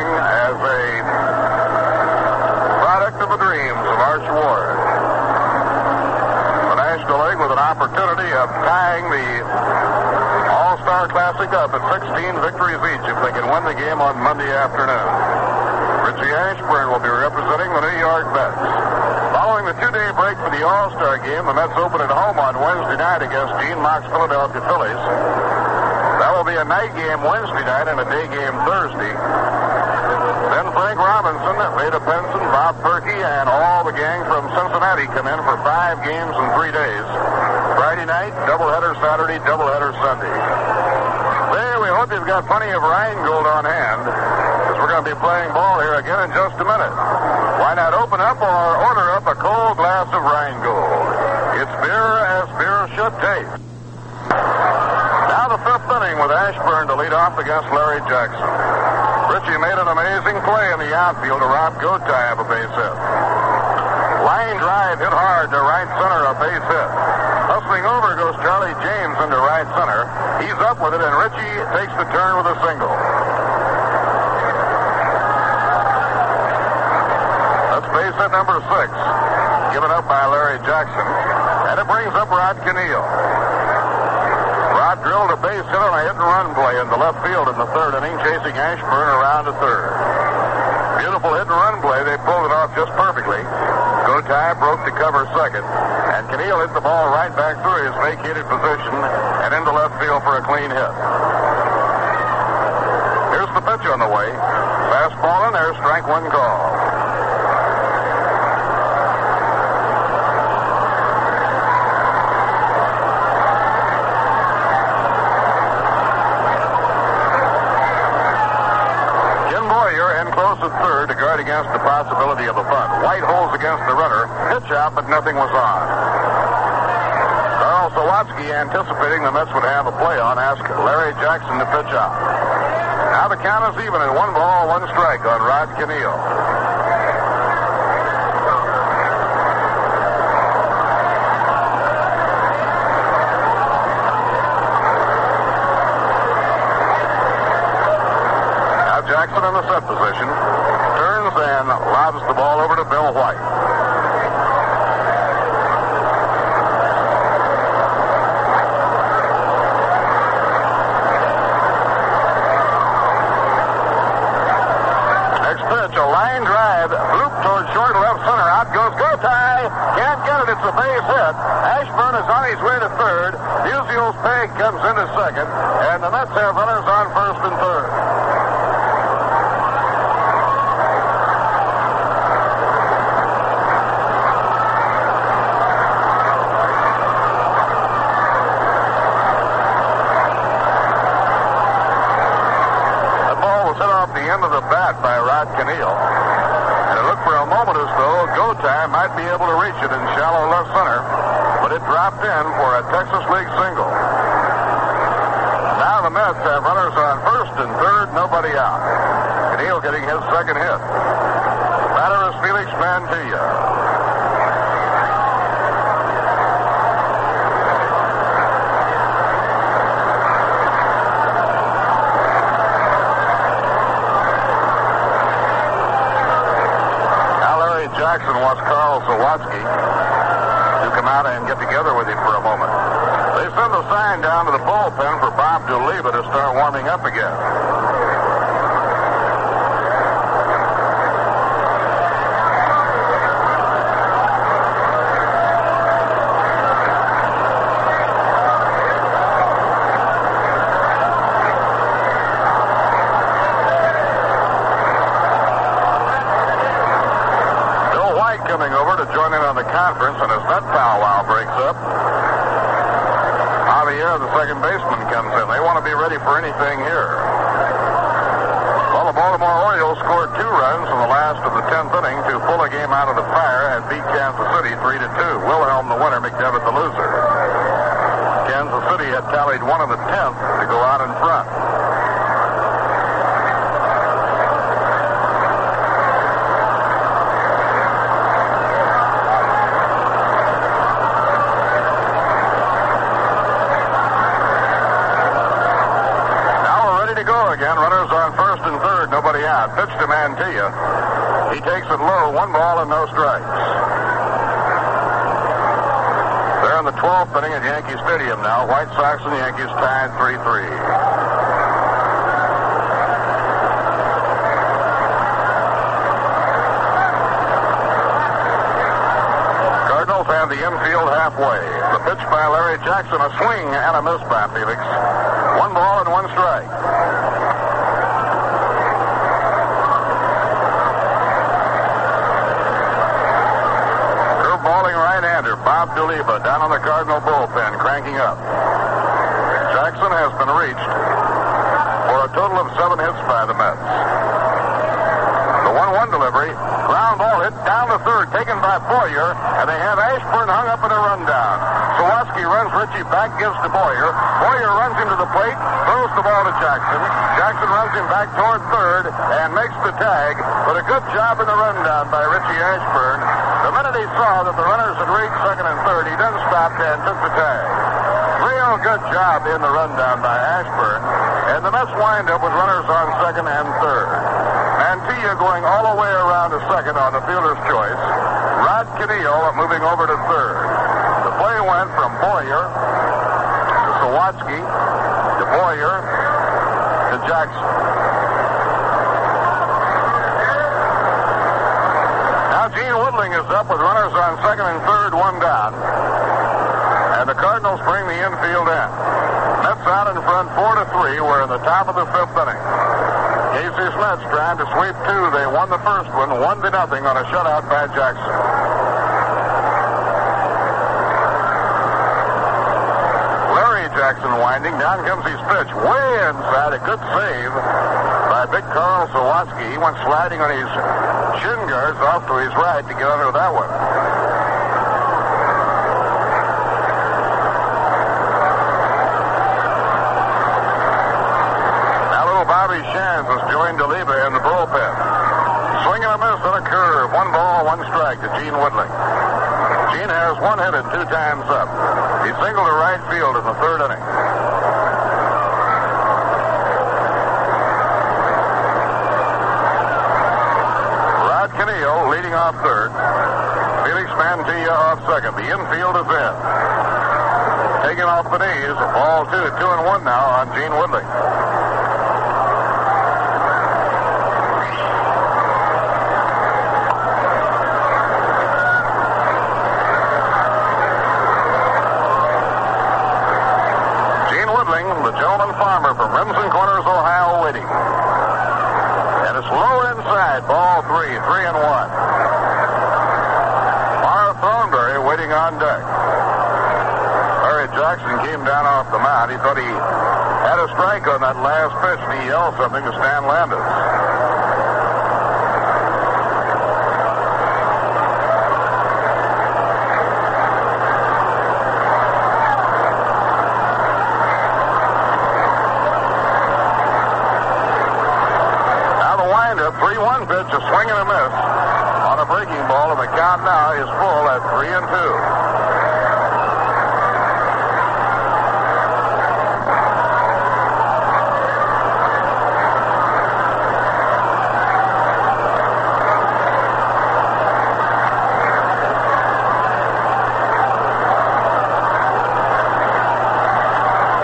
as a product of the dreams of Arch Ward. The National League with an opportunity of tying the All-Star Classic up at 16 victories each if they can win the game on Monday afternoon. Richie Ashburn will be representing the New York Mets. Following the two-day break for the All-Star game, the Mets open at home on Wednesday night against Gene Mauch's Philadelphia Phillies. That will be a night game Wednesday night and a day game Thursday. Then Frank Robinson, Vada Pinson, Bob Purkey, and all the gang from Cincinnati come in for five games in three days. Friday night, doubleheader Saturday, doubleheader Sunday. There, we hope you've got plenty of Rheingold on hand, because we're going to be playing ball here again in just a minute. Why not open up or order up a cold glass of Rheingold? It's beer as beer should taste. Now the fifth inning with Ashburn to lead off against Larry Jackson. Richie made an amazing play in the outfield to rob Gotay of a base hit. Line drive hit hard to right center, a base hit. Hustling over goes Charlie James into right center. He's up with it, and Richie takes the turn with a single. That's base hit number six, given up by Larry Jackson. And it brings up Rod Kanehl. Drilled a base hit on a hit and run play in the left field in the third inning, chasing Ashburn around to third. Beautiful hit and run play. They pulled it off just perfectly. Gotay broke to cover second, and Kanehl hit the ball right back through his vacated position and into left field for a clean hit. Here's the pitch on the way. Fastball in there, strike one call. Ken Boyer at third to guard against the possibility of a bunt. White holds against the runner. Pitch out, but nothing was on. Carl Sawatski, anticipating the Mets would have a play on, asked Larry Jackson to pitch out. Now the count is even at one ball, one strike on Rod Kanehl. Now Jackson in the set Runners on first and third, nobody out. Pitch to Mantilla. He takes it low, one ball and no strikes. They're in the 12th inning at Yankee Stadium now. White Sox and Yankees tied 3-3. Cardinals have the infield halfway. The pitch by Larry Jackson, a swing and a miss by Felix. One ball and one strike. Curveballing right-hander Bob Duliba down on the Cardinal bullpen, cranking up. Jackson has been reached for a total of seven hits by the Mets. The 1-1 delivery, ground ball hit down the third, taken by Boyer, and they have Ashburn hung up in a rundown. Sawatski runs Richie back gives to Boyer. Boyer runs him to the plate, throws the ball to Jackson. Jackson runs him back toward third and makes the tag. But a good job in the rundown by Richie Ashburn. Minute he saw that the runners had reached second and third, he then stopped and took the tag. Real good job in the rundown by Ashburn. And the Mets wind up with runners on second and third. Mantilla going all the way around to second on the fielder's choice. Rod Kanehl moving over to third. The play went from Boyer to Sawatski to Boyer to Jackson. Now Gene is up with runners on second and third, one down. And the Cardinals bring the infield in. Mets out in front, four to three. We're in the top of the fifth inning. Casey Smith's trying to sweep two. They won the first one, one to nothing on a shutout by Jackson. Larry Jackson winding. Down comes his pitch. Way inside. A good save by big Carl Sawatski. He went sliding on his shin guards off to his right to get under that one. Now little Bobby Shantz has joined Duliba in the bullpen. Swing and a miss and a curve. One ball, one strike to Gene Woodling. Gene has one hit and two times up. He singled to right field in the third inning. Rod leading off third. Felix Mantilla off second. The infield is in. Taking off the knees. Ball two, two and one now on Gene Woodling. Gene Woodling, the gentleman farmer from Remsen Corners, Ohio, waiting. And it's low inside, ball three, three and one. Marv Throneberry waiting on deck. Larry Jackson came down off the mound. He thought he had a strike on that last pitch, and he yelled something to Stan Landes. Now the windup, 3-1 pitch, a swing and a miss on a breaking ball, and the count now is full at 3 and 2.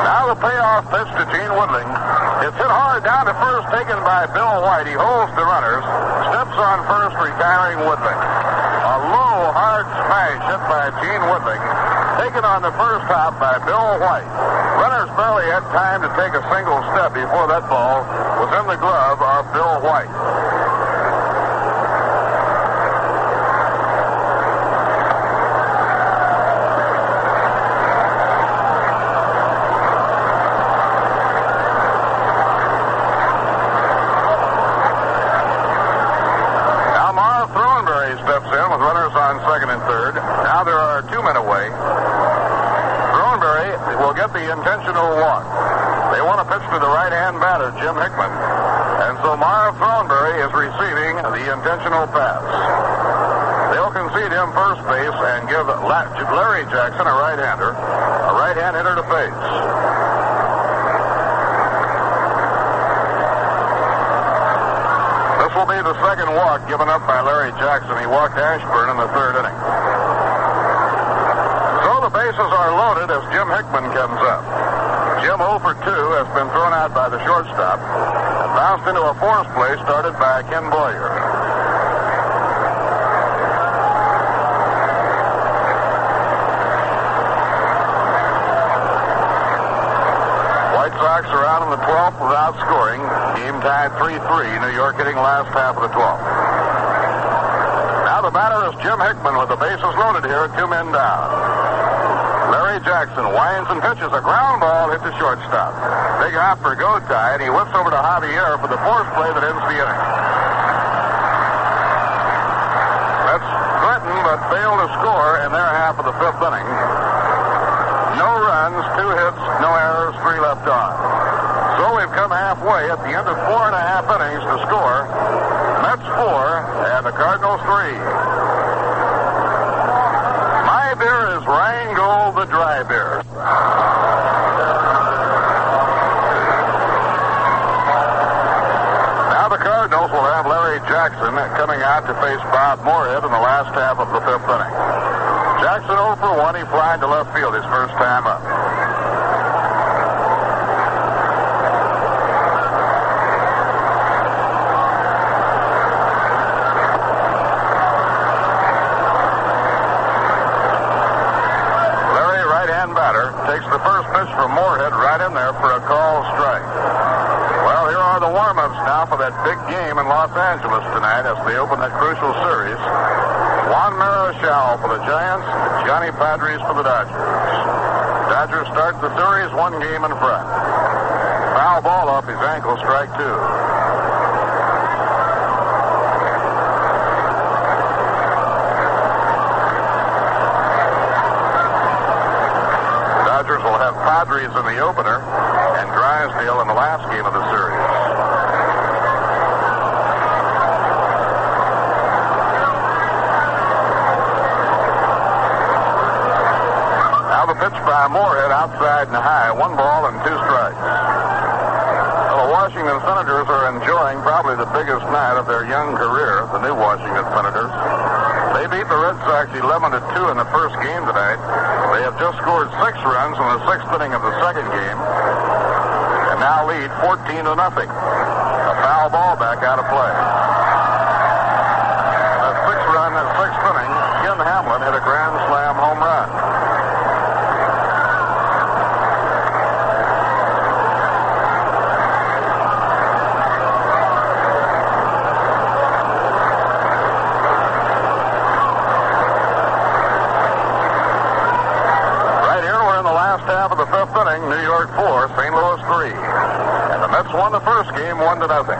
Now the payoff pitch to Gene Woodling. It's hit hard down to first, taken by Bill White. He holds the runners, steps on first, retiring Woodling. A low, hard smash hit by Gene Woodling, taken by Bill White. Runners barely had time to take a single step before that ball was in the glove of Bill White. Now Marv Throneberry steps in with runners on second and third. Now there are two men away. Throneberry will get the intentional walk. They want to pitch to the right-hand batter, Jim Hickman. And so Marv Throneberry is receiving the intentional pass. They'll concede him first base and give Larry Jackson, a right-hander, a right-hand hitter to face. This will be the second walk given up by Larry Jackson. He walked Ashburn in the third inning. So the bases are loaded as Jim Hickman comes up. Jim 0 for 2 has been thrown out by the shortstop and bounced into a force play started by Ken Boyer. White Sox are out in the 12th without scoring. Game tied 3-3. New York hitting last half of the 12th. Now the batter is Jim Hickman with the bases loaded here, two men down. Larry Jackson winds and pitches a ground ball hit to shortstop. Big hop for Gotay, and he whips over to Javier for the force play that ends the inning. That's Clinton, but failed to score in their half of the fifth inning. No halfway at the end of four and a half innings to score. Mets four and the Cardinals three. My beer is Rheingold the dry beer. Now the Cardinals will have Larry Jackson coming out to face Bob Moorhead in the last half of the fifth inning. Jackson 0 for 1. He flied to left field his first time up. Larry, right-hand batter, takes the first pitch from Moorhead right in there for a call strike. Well, here are the warm-ups now for that big game in Los Angeles tonight as they open that crucial series. Juan Marichal for the Giants, Johnny Podres for the Dodgers. Dodgers start the series one game in front. Foul ball off his ankle, strike two. Dodgers will have Podres in the opener and Drysdale in the last game of the series. Now the pitch by Moorhead outside and high. One ball and two strikes. Well, the Washington Senators are enjoying probably the biggest night of their young career, the new Washington Senators. They beat the Red Sox 11 to 2 in the first game tonight. They have just scored six runs in the sixth inning of the second game and now lead 14 to nothing. A foul ball back out of play. A six run in sixth inning, Ken Hamlin hit a grand slam home run. Right here, we're in the last half of the fifth inning. New York four, St. Louis three, and the Mets won the first game one to nothing.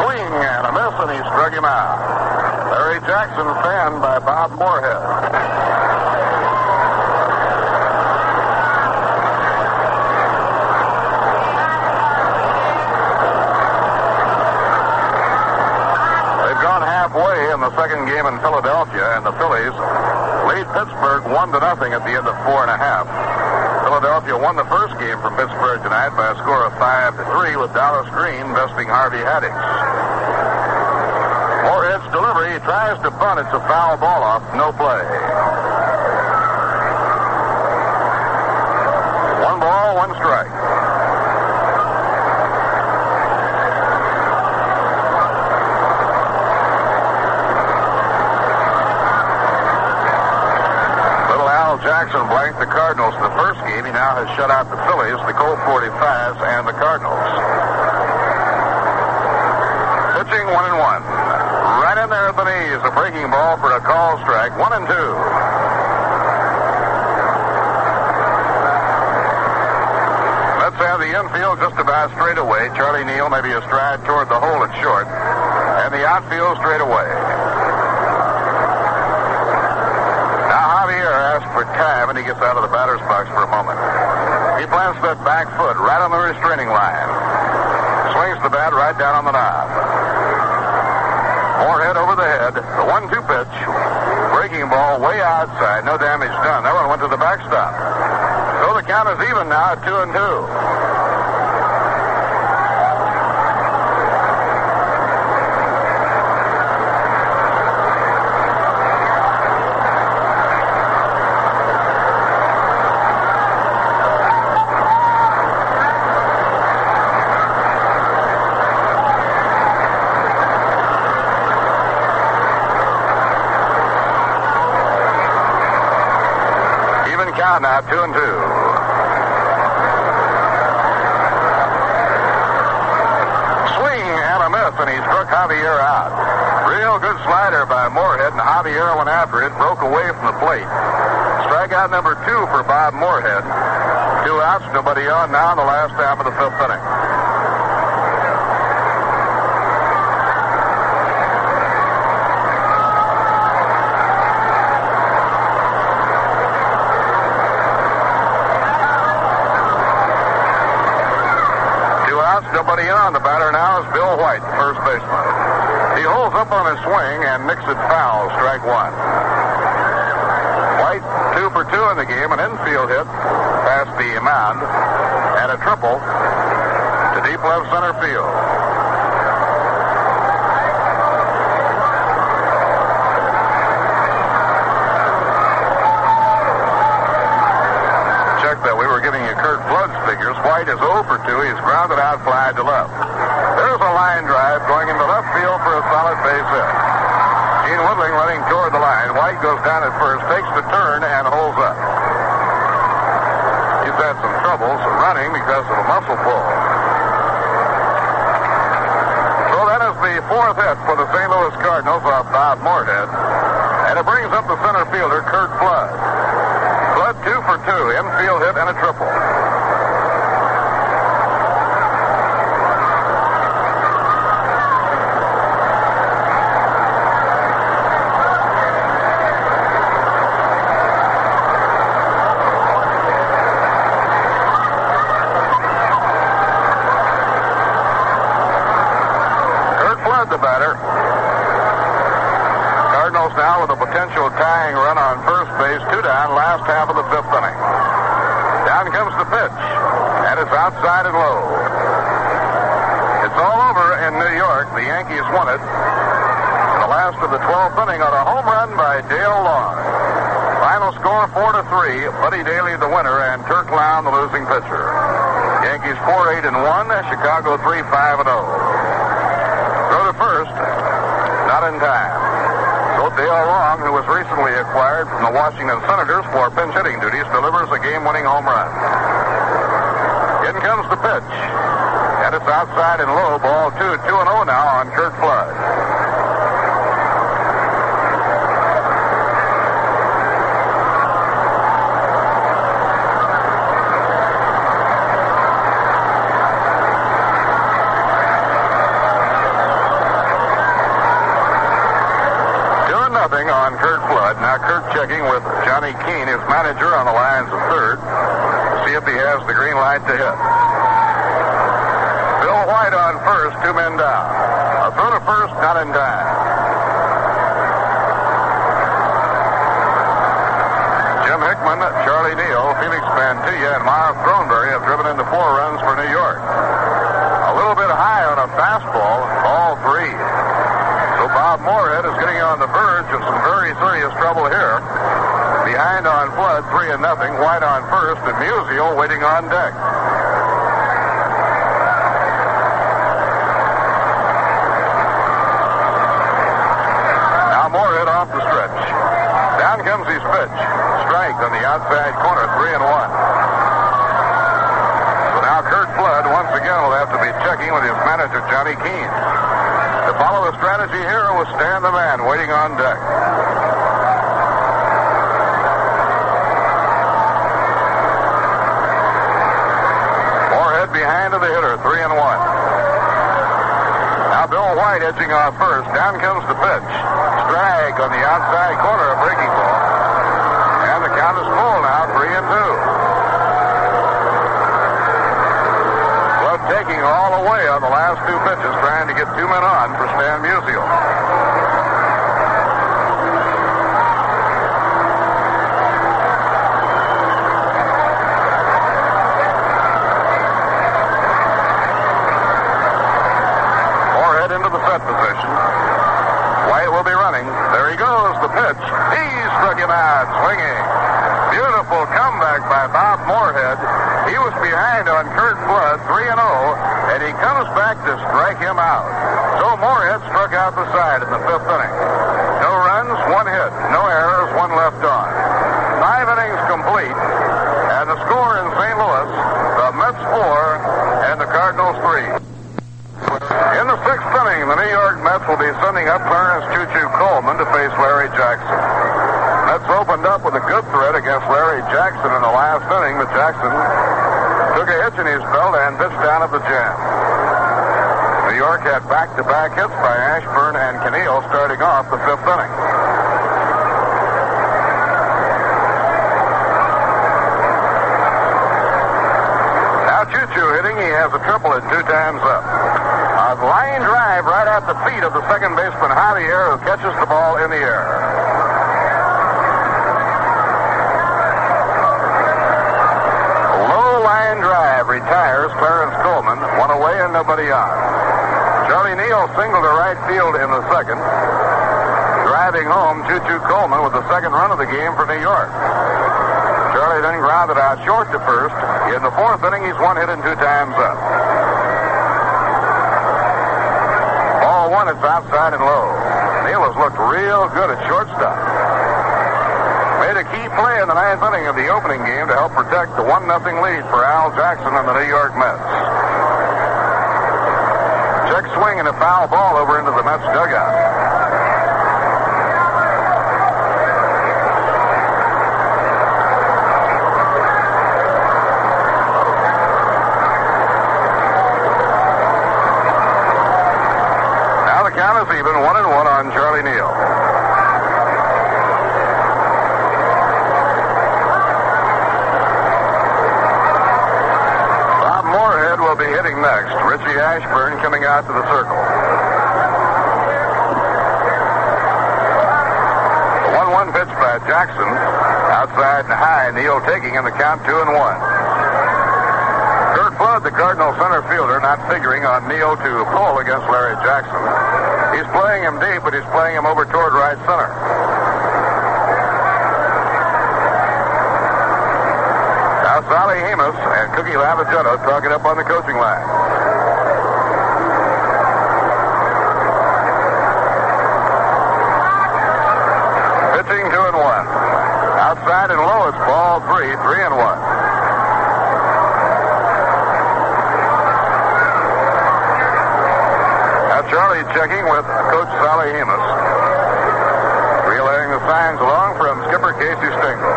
Swing and a miss, and he struck him out. Larry Jackson fanned by Bob Moorhead. They've gone halfway in the second game in Philadelphia, and the Phillies lead Pittsburgh one to nothing at the end of four and a half. Philadelphia won the first game from Pittsburgh tonight by a score of five to three, with Dallas Green besting Harvey Haddix. Moorhead's delivery he tries to bunt. It's a foul ball off, no play. One ball, one strike. Little Al Jackson blanked the Cardinals in the first game. He now has shut out the Phillies, the Colt 45s, and the Cardinals. Pitching one and one. Right in there at the knees, a breaking ball for a call strike. One and two. Let's have the infield just about straight away. Charlie Neal maybe a stride toward the hole at short. And the outfield straight away. Now Javier asks for time and he gets out of the batter's box for a moment. He plants that back foot right on the restraining line. Swings the bat right down on the knob. Moorhead over the head. The one-two pitch. Breaking ball way outside. No damage done. That one went to the backstop. So the count is even now at two and two. Count now, two and two. Swing and a miss, and he struck Javier out. Real good slider by Moorhead, and Javier went after it, broke away from the plate. Strikeout number two for Bob Moorhead. Two outs, nobody on now in the last half of the fifth inning. Somebody in on the batter now is Bill White, first baseman. He holds up on his swing and nicks it foul, strike one. White, two for two in the game, an infield hit past the mound, and a triple to deep left center field. Check that we were giving you figures. White is 0 for 2. He's grounded out fly to left. There's a line drive going into left field for a solid base hit. Gene Woodling running toward the line. White goes down at first, takes the turn, and holds up. He's had some troubles running because of a muscle pull. So that is the fourth hit for the St. Louis Cardinals off Bob Moorhead. And it brings up the center fielder, Curt Flood. Flood two for two, infield hit and a triple. Curt Flood, the batter. Cardinals now with a potential tying run on first base, two down, last half of the fifth inning. Down comes the pitch, and it's outside and low. It's all over in New York. The Yankees won it the last of the 12th inning on a home run by Dale Long. Final score four to three. Buddy Daley the winner, and Turk Lown the losing pitcher. Yankees four eight and one. Chicago three five and oh. zero. Throw to first, not in time. So Dale Long, who was recently acquired from the Washington Senators for pinch hitting duties, delivers a game-winning home run. In comes the pitch, and it's outside and low. Ball two, two and zero now on Curt Flood. Doing nothing on Curt Flood. Now Curt checking with Johnny Keane, his manager, on the lines of third. If he has the green light to hit. Bill White on first, two men down. A throw to first, not in time. Jim Hickman, Charlie Neal, Felix Mantilla, and Miles Throneberry have driven into four runs for New York. A little bit high on a fastball, all three. So Bob Moorhead is getting on the verge of some very serious trouble here. Behind on Flood, three and nothing. White on first, and Musial waiting on deck. Now Moorhead off the stretch. Down comes his pitch. Strike on the outside corner, three and one. So now Curt Flood once again will have to be checking with his manager Johnny Keane. To follow the strategy here was Stan the man waiting on deck. Moorhead behind of the hitter, three and one. Now Bill White edging off first. Down comes the pitch. Strag on the outside corner, a breaking ball. And the count is full now, three and two. Flood taking all the way on the last two pitches, trying to get two men on for Stan Musial. Goes, the pitch. He struck him out, swinging. Beautiful comeback by Bob Moorhead. He was behind on Curt Flood, 3 and 0, and he comes back to strike him out. So Moorhead struck out the side in the fifth inning. No runs, one hit, no errors, one left on. Five innings complete, and the score in St. Louis, the Mets four and the Cardinals three. In the sixth inning, the New York Mets will be sending up Clarence Choo Choo Coleman to face Larry Jackson. Mets opened up with a good threat against Larry Jackson in the last inning, but Jackson took a hitch in his belt and pitched down at the jam. New York had back-to-back hits by Ashburn and Kanehl starting off the fifth inning. Now Choo Choo hitting, he has a triple at two times up. Feet of the second baseman Javier, who catches the ball in the air. Low line drive retires Clarence Coleman. One away and nobody on. Charlie Neal singled to right field in the second. Driving home, Choo Coleman with the second run of the game for New York. Charlie then grounded out short to first. In the fourth inning, he's one hit and two times up. Ball one, it's outside and low. Neal has looked real good at shortstop. Made a key play in the ninth inning of the opening game to help protect the 1 0 lead for Al Jackson and the New York Mets. Check swing and a foul ball over into the Mets dugout. Is even, one and one on Charlie Neal. Bob Moorhead will be hitting next. Richie Ashburn coming out to the circle. The 1 1 pitch by Jackson. Outside and high. Neal taking in the count 2 and 1. Curt Flood, the Cardinal center fielder, not figuring on Neal to pull against Larry Jackson. He's playing him deep, but he's playing him over toward right center. Now Solly Hemus and Cookie Lavagetto talking up on the coaching line. Pitching two and one. Outside and low, it's ball three, three and one. Now Charlie checking with Coach Solly Hemus. Relaying the signs along from skipper Casey Stengel.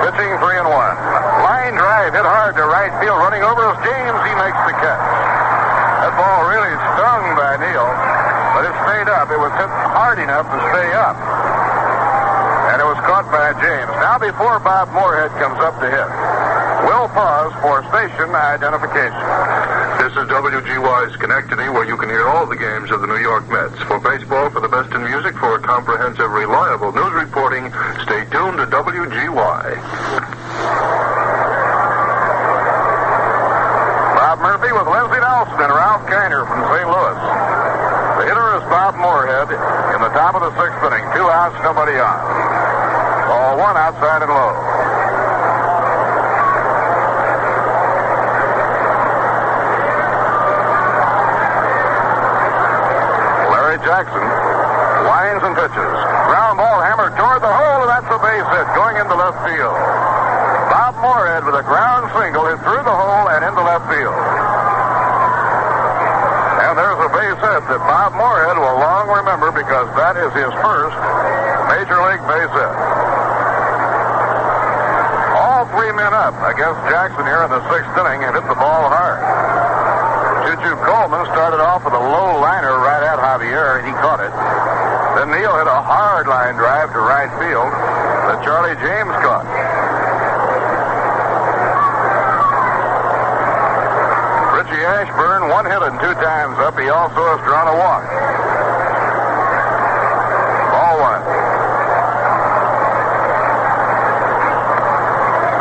Pitching three and one. Line drive hit hard to right field. Running over is James. He makes the catch. That ball really stung by Neal, but it stayed up. It was hit hard enough to stay up. And it was caught by James. Now before Bob Moorhead comes up to hit, we'll pause for station identification.
This is WGY Schenectady, where you can hear all the games of the New York Mets. For baseball, for the best in music, for comprehensive, reliable news reporting, stay tuned to WGY.
Bob Murphy with Lindsey Nelson and Ralph Kiner from St. Louis. The hitter is Bob Moorhead in the top of the sixth inning. Two outs, nobody on. Ball one outside and low. Jackson winds and pitches. Ground ball hammered toward the hole, and that's a base hit going into left field. Bob Moorhead with a ground single is through the hole and into left field. And there's a base hit that Bob Moorhead will long remember because that is his first major league base hit. All three men up against Jackson here in the sixth inning and hit the ball hard. Choo Coleman started off with a low liner right at Javier, and he caught it. Then Neal hit a hard line drive to right field that Charlie James caught. Richie Ashburn, one hit and two times up. He also has drawn a walk. Ball one.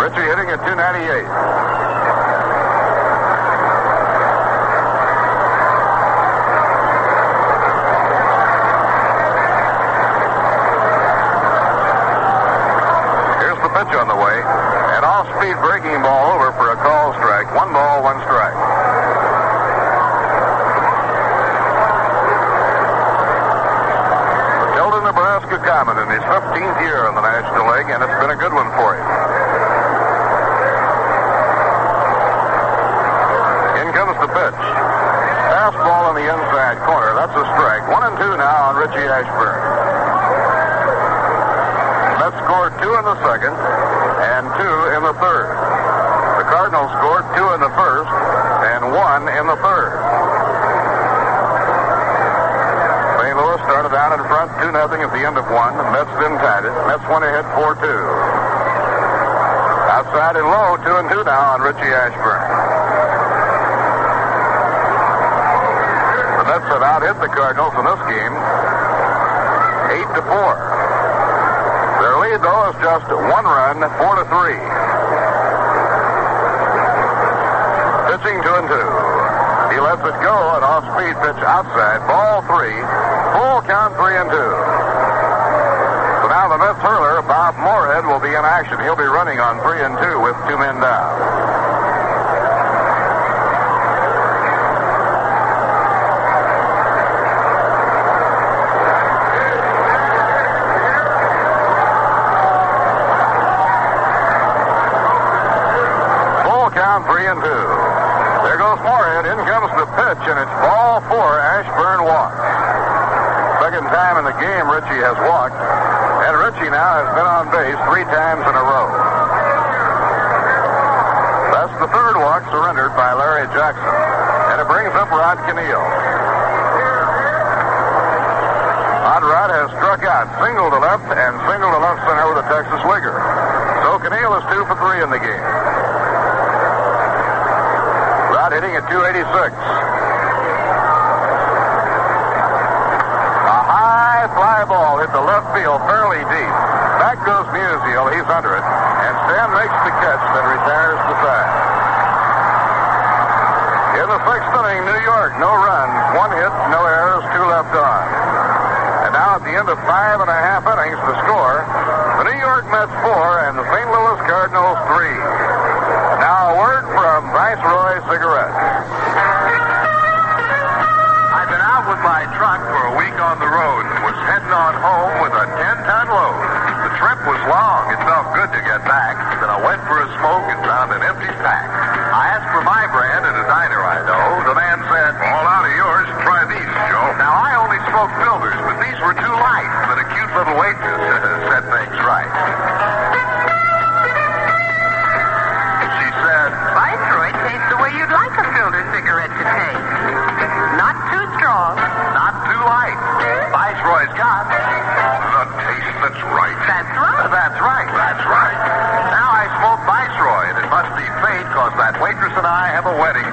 Richie hitting at 298. Here's the pitch on the way. An off-speed breaking ball over for a call strike. One ball, one strike. Tilden, Nebraska Common in his 15th year in the National League, and it's been a good one for him. In comes the pitch. Fastball in the inside corner. That's a strike. One and two now on Richie Ashburn. Mets scored two in the second and two in the third. The Cardinals scored two in the first and one in the third. St. Louis started out in front 2 nothing at the end of one. The Mets then tied it. Mets went ahead 4 2. Outside and low, 2 and 2 now on Richie Ashburn. The Mets have out hit the Cardinals in this game, eight to four. Their lead, though, is just one run, four to three. Pitching two and two. He lets it go, an off-speed pitch outside, ball three, full count three and two. So now the Mets hurler, Bob Moorhead, will be in action. He'll be running on three and two with two men down. Full count, three and two. There goes Moorhead. In comes the pitch, and it's ball four. Ashburn walks. Second time in the game Richie has walked, and Richie now has been on base three times in a row. That's the third walk surrendered by Larry Jackson, and it brings up Rod Kanehl. Hot Rod has struck out single to left and single to left center with a Texas Wigger. So Kanehl is two for three in the game. Rod hitting at 286. A high fly ball hit the left field fairly deep. Back goes Musial. He's under it. And Stan makes the catch that retires the side. In the sixth inning, New York, no runs, one hit, no errors, two left on. And now at the end of five and a half innings, the score, the New York Mets four and the St. Louis Cardinals three. Now a word from Viceroy Cigarettes.
I've been out with my truck for a week on the road and was heading on home with a 10-ton load. The trip was long. It felt good to get back. Then I went for a smoke and found an empty pack. I asked for my brand at a diner I know. The man said, all out of yours. Try these, Joe. Now, I only smoke builders, but these were too light. But a cute little waitress and I have a wedding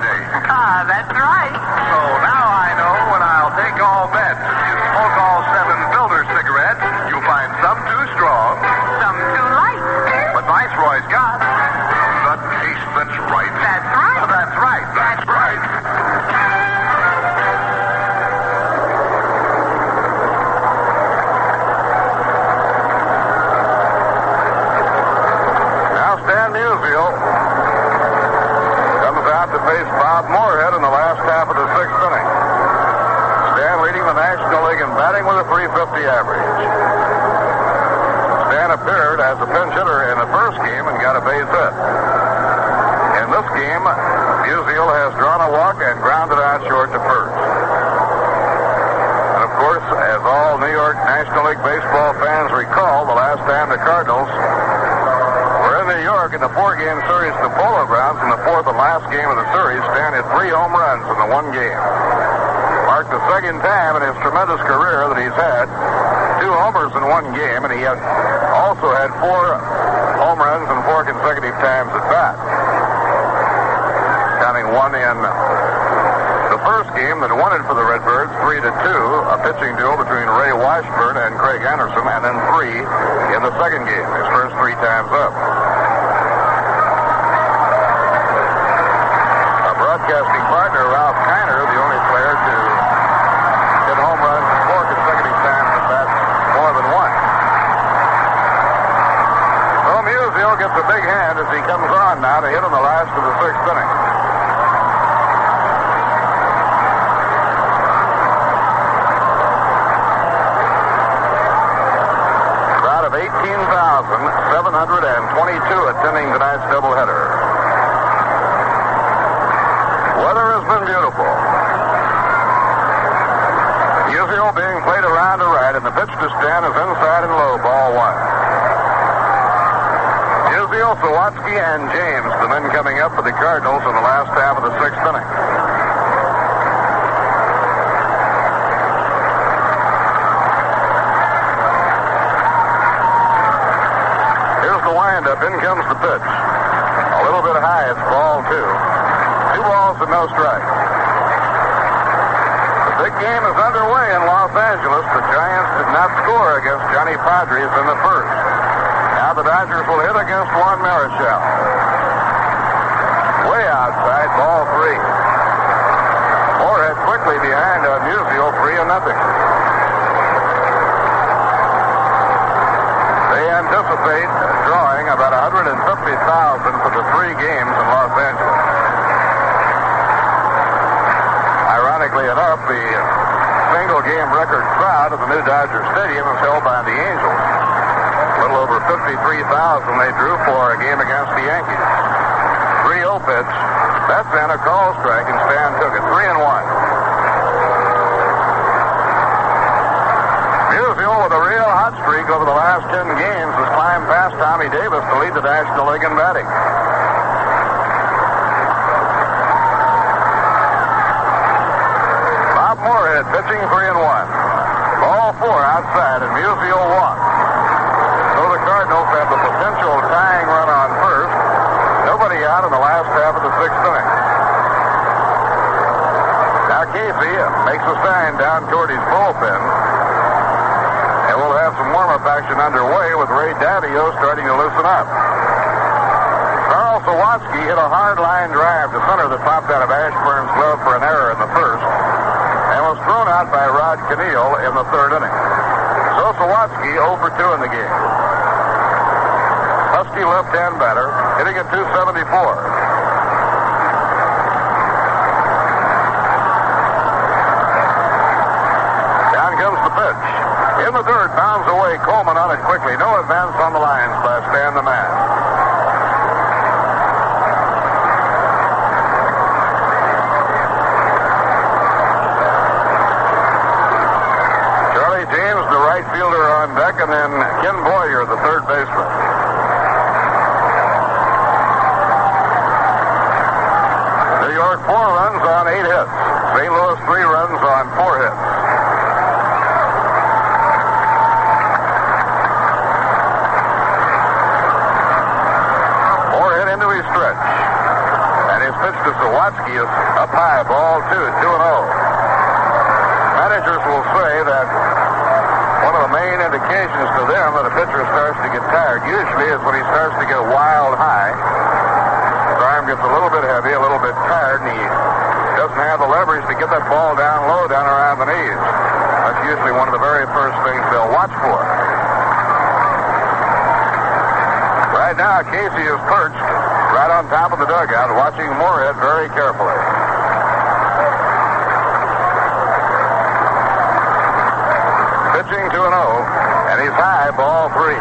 with a 350 average. Stan appeared as a pinch hitter in the first game and got a base hit. In this game, Musial has drawn a walk and grounded out short to first. And of course, as all New York National League baseball fans recall, the last time the Cardinals we're in New York in the four-game series the Polo Grounds in the fourth and last game of the series. Stan hit three home runs in the one game. The second time in his tremendous career that he's had two homers in one game, and he had also had four home runs and four consecutive times at bat. Counting one in the first game that won it for the Redbirds, three to two, a pitching duel between Ray Washburn and Craig Anderson, and then three in the second game, his first three times up. Our broadcasting partner, Kiner, the only player to hit home runs four consecutive times at bat, more than one. So Gets a big hand as he comes on now to hit in the last of the sixth inning. Crowd of 18,722 attending tonight's doubleheader. Weather has been beautiful. Musial being played around to right, and the pitch to Stan is inside and low, ball one. Musial, Sawatski, and James, the men coming up for the Cardinals in the last half of the sixth inning. Here's the windup. In comes the pitch. A little bit high. It's ball two. Two balls and no strikes. The Big game is underway in Los Angeles. The Giants did not score against Johnny Podres in the first. The Dodgers will hit against Juan Marichal. Way outside, ball three. Moorhead quickly behind on Musial, three and nothing. They anticipate drawing about 150,000 for the three games in Los Angeles. Ironically enough, the single game record crowd at the new Dodger Stadium is held by the Angels. Little over 53,000 they drew for a game against the Yankees. 3-0 pitch. That's in a call strike, and Stan took it. 3 and 1. Musial with a real hot streak over the last 10 games has climbed past Tommy Davis to lead the National League in batting. Bob Moorhead pitching 3 and 1. Ball 4 outside, and Musial walks. Cardinals have the potential tying run on first. Nobody out in the last half of the sixth inning. Now Casey uh, makes a sign down toward his bullpen. And we'll have some warm-up action underway with Ray Daviault starting to loosen up. Carl Sawatski hit a hard line drive to center that popped out of Ashburn's glove for an error in the first and was thrown out by Rod Kanehl in the third inning. So Sawatski 0 for 2 in the game. Husky left-hand batter, hitting at 274. Down comes the pitch. In the third, bounds away. Coleman on it quickly. No advance on the lines by Stan the Man. Charlie James, the right fielder on deck, and then Ken Boyer, the third baseman. York, four runs on eight hits. St. Louis, three runs on four hits. Four hit into his stretch. And his pitch to Sawatski is up high, ball two, 2 and 0. Managers will say that one of the main indications to them that a pitcher starts to get tired usually is when he starts to get wild high. Gets a little bit heavy, a little bit tired, and he doesn't have the leverage to get that ball down low, down around the knees. That's usually one of the very first things they'll watch for. Right now, Casey is perched right on top of the dugout, watching Moorhead very carefully. Pitching 2 0, and he's high, ball three.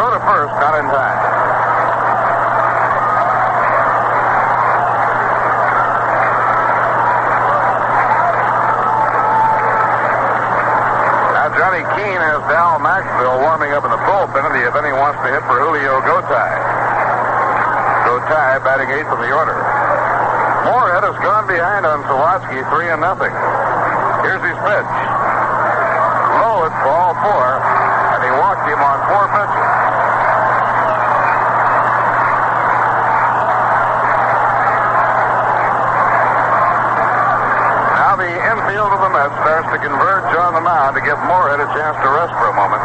Throw to first, not in time. Dal Maxville warming up in the bullpen, and if any wants to hit for Julio Gotay. Gotay batting eighth in the order. Moorhead has gone behind on Sawatski, three and nothing. Here's his pitch. Low at ball four, and he walked him on four pitches. Now the infield of the Mets starts to converge on mound to give Moorhead a chance to rest for a moment.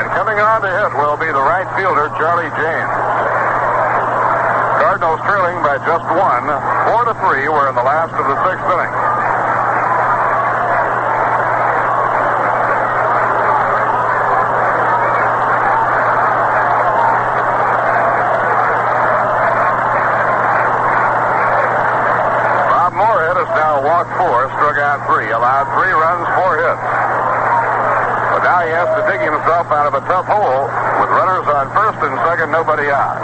And coming on to hit will be the right fielder, Charlie James. Cardinals trailing by just one, four to three. We're in the last of the sixth inning. Bob Moorhead has now walked four, struck out three, allowed three runs, four hits. But now he has to dig himself out of a tough hole with runners on first and second, nobody out.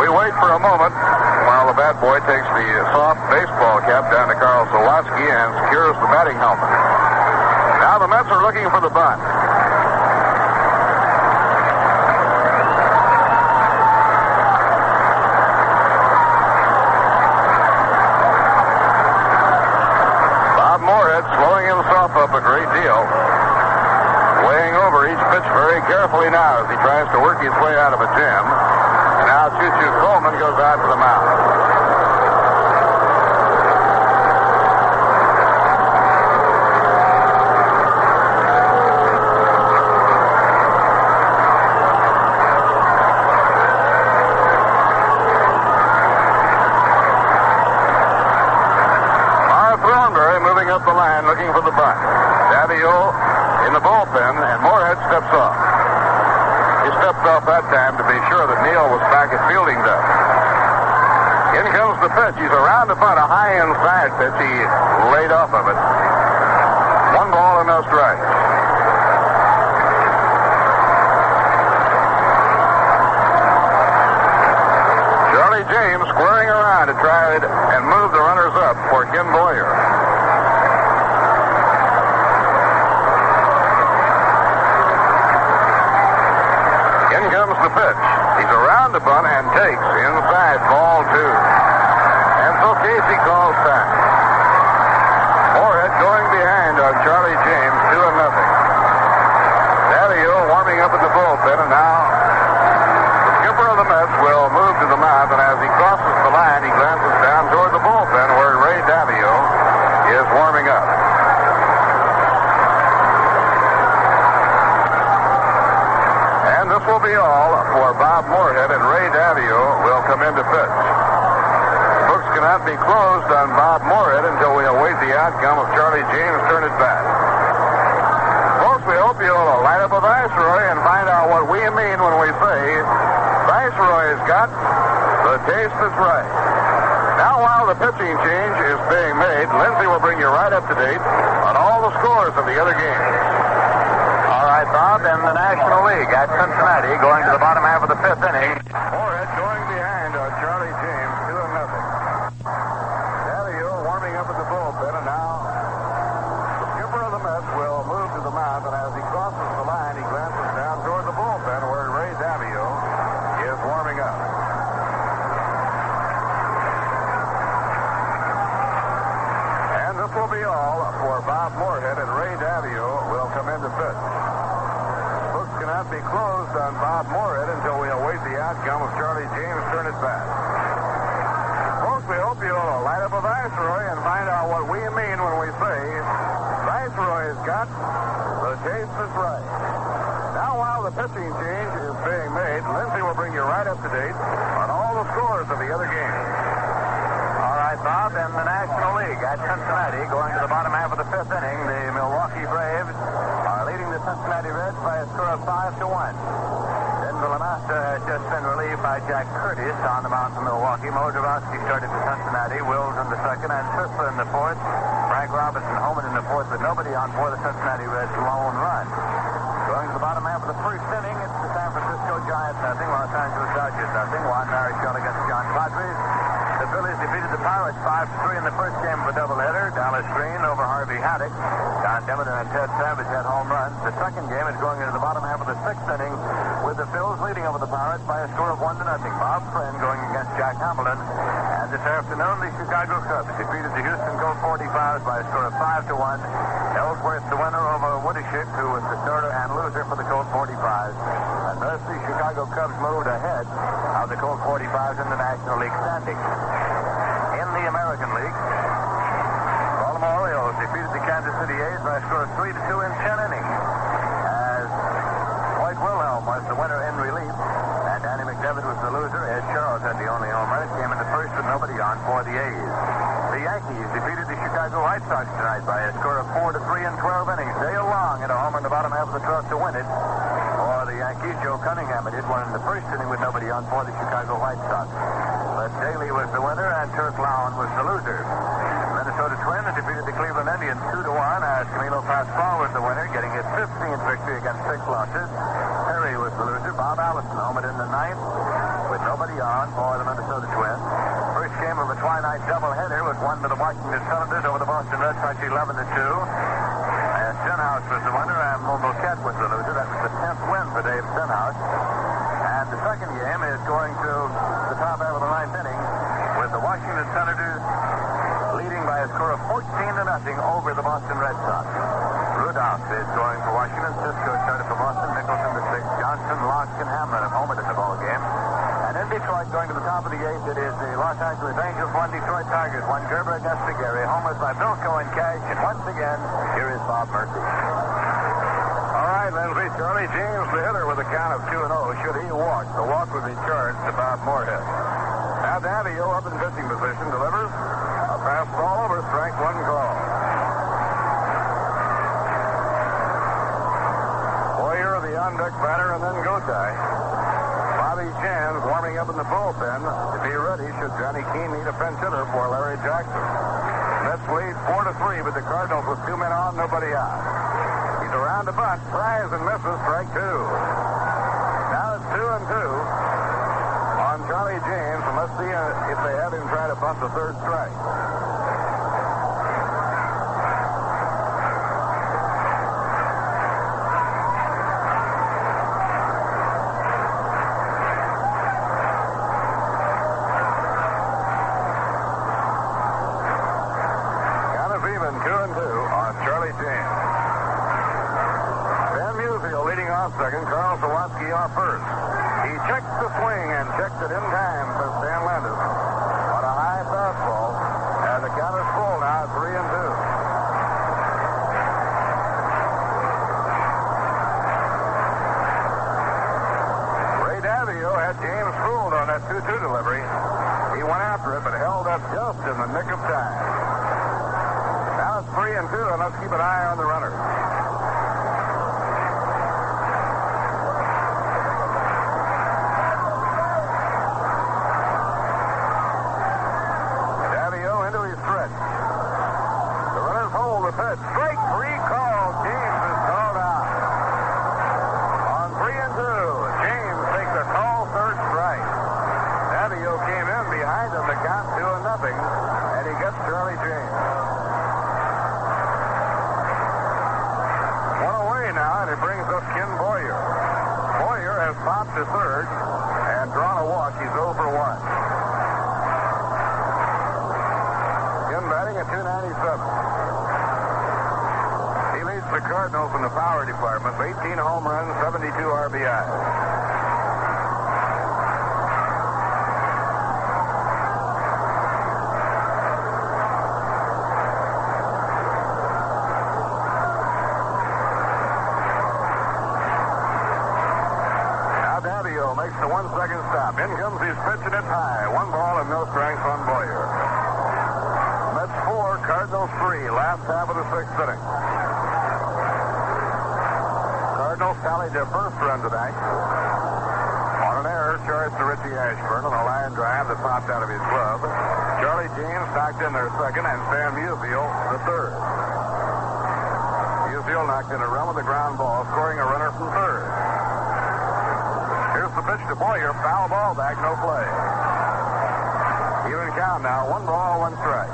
We wait for a moment while the bad boy takes the soft baseball cap down to Carl Sawatski and secures the batting helmet. Now the Mets are looking for the bunt. very carefully now as he tries to work his way out of a jam. And now Choo Choo Coleman goes out to the mound. Throneberry moving up the line looking for the bunt. O. that time to be sure that Neal was back at fielding desk. In comes the pitch. He's around to find a high inside pitch. He laid off of it. One ball and no strikes. Charlie James squaring around to try and move the runners up for Ken Boyer. In comes the pitch. He's around the bunt and takes inside ball two. And so Casey calls time. Moorhead going behind on Charlie James, two and nothing. Daviault warming up in the bullpen, and now the skipper of the Mets will move to the mound, and as he crosses the line, he glances down toward the bullpen where Ray Daviault is warming up. And this will be all for Bob Moorhead, and Ray Daviault will come in to pitch. Books cannot be closed on Bob Moorhead until we await the outcome of Charlie James turn it back. Folks, we hope you'll light up a Viceroy and find out what we mean when we say Viceroy's got the taste that's right. Now, while the pitching change is being made, Lindsey will bring you right up to date on all the scores of the other games.
In the National League at Cincinnati, going to the bottom half of the fifth inning.
Moorhead going behind on Charlie James, two and nothing. Warming up in the bullpen, and now the skipper of the Mets will move to the mound, and as he crosses the line, he glances down toward the bullpen where Ray Daviault is warming up. And this will be all for Bob Moorhead, and Ray Daviault will come in to pitch. Books cannot be closed on Bob Moorhead until we await the outcome of Charlie James turn it back. Folks, we hope you'll light up a Viceroy and find out what we mean when we say Viceroy's got the taste that's right. Now, while the pitching change is being made, Lindsey will bring you right up to date on all the scores of the other games.
All right, Bob, in the National League at Cincinnati, going to the bottom half of the fifth inning, the Milwaukee Braves Cincinnati Reds by a score of five to one. Then Villanasta has just been relieved by Jack Curtis on the mound for Milwaukee. Mo started for Cincinnati, Wills in the second, and Sisler in the fourth. Frank Robinson homered in the fourth, but nobody on for the Cincinnati Reds' lone run. Going to the bottom half of the first inning, it's the San Francisco Giants nothing, Los Angeles Dodgers nothing. Juan Marichal against John Podres. The Phillies defeated the Pirates 5 3 in the first game of a doubleheader. Dallas Green over Harvey Haddix. Don Demeter and Ted Savage had home runs. The second game is going into the bottom half of the sixth inning with the Phils leading over the Pirates by a score of 1 to nothing. Bob Friend going against Jack Hamilton. And this afternoon, the Chicago Cubs defeated the Houston Colt 45s by a score of 5 to 1. Ellsworth the winner over Woodeshick, who was the starter and loser for the Colt 45s. And thus the Chicago Cubs moved ahead of the Colt 45s in the National League standings. In the American League, Baltimore Orioles defeated the Kansas City A's by a score of 3 to 2 in 10 innings. As Hoyt Wilhelm was the winner in relief, and Danny McDevitt was the loser. Ed Charles had the only home run. It came in the first with nobody on for the A's. The Yankees defeated the Chicago White Sox tonight by a score of 4 to 3 in 12 innings. Dale Long hit a homer in the bottom half of the 12th to win it. Yankees, Joe Cunningham hit one in the first inning with nobody on for the Chicago White Sox. But Daley was the winner and Turk Lown was the loser. Minnesota Twins defeated the Cleveland Indians 2 to 1 as Camilo Pascual was the winner, getting his 15th victory against six losses. Perry was the loser. Bob Allison homered in the ninth with nobody on for the Minnesota Twins. First game of a twilight doubleheader was won by the Washington Senators over the Boston Red Sox 11 to 2. Stenhouse was the winner and Monbouquette was the loser. That was the 10th win for Dave Stenhouse. And the second game is going to the top half of the ninth inning with the Washington Senators leading by a score of 14 to nothing over the Boston Red Sox. Rudolph is going for Washington. Cisco started for Boston. Nicholson the sixth. Johnson, Locke, and Hamlin have homered in the ball game. In Detroit, going to the top of the eighth, it is the Los Angeles Angels, one Detroit Tigers, one Gerber against Gary. Homers by Bilko and Cash. And once again, here is Bob Murphy.
All right, Lindsey. Charlie James, the hitter, with a count of 2 and 0. Should he walk, the walk would be charged to Bob Moorhead. Now Daviault up in pitching position delivers a fastball over strike one call. Boyer, the on deck batter, and then Gotay. Bobby Shantz warming up in the bullpen to be ready should Johnny Keane need a pinch hitter for Larry Jackson. Mets lead four to three, but the Cardinals with two men on, nobody out. He's around the bunt, tries and misses, strike two. Now it's two and two on Charlie James, and let's see if they have him try to bunt the third strike. Count is even, two and two on Charlie James. Stan Musial leading off second, Carl Sawatski off first. He checked swing and checked it in time for Stan Landes on a high fastball, and the count is full now, three and two. Ray Daviault had James fooled on that 2-2 delivery. He went after it, but held up just in the nick of time. Now it's three and two, and let's keep an eye on the runner. Daviault into his stretch. The runners hold the pitch. Strike three called. James is called out. On three and two, James takes a call third strike. Daviault came in behind him to count two and nothing, and he gets Charlie James. One away now, and it brings up Ken Boyer. Boyer has popped to third and drawn a walk. He's over 1. Ken batting at 297. He leads the Cardinals in the power department with 18 home runs, 72 RBI. Now Daviault makes one second stop. In comes his pitching it's high. One ball and no strikes on Boyer. Mets four, Cardinals three. Last half of the sixth inning. Cardinals tallied their first run tonight. On an error charged to Richie Ashburn on a line drive that popped out of his glove. Charlie James knocked in their second and Stan Musial the third. Musial knocked in a run with a ground ball, scoring a runner from third. Pitch to Boyer. Foul ball back, no play. Even count now. One ball, one strike.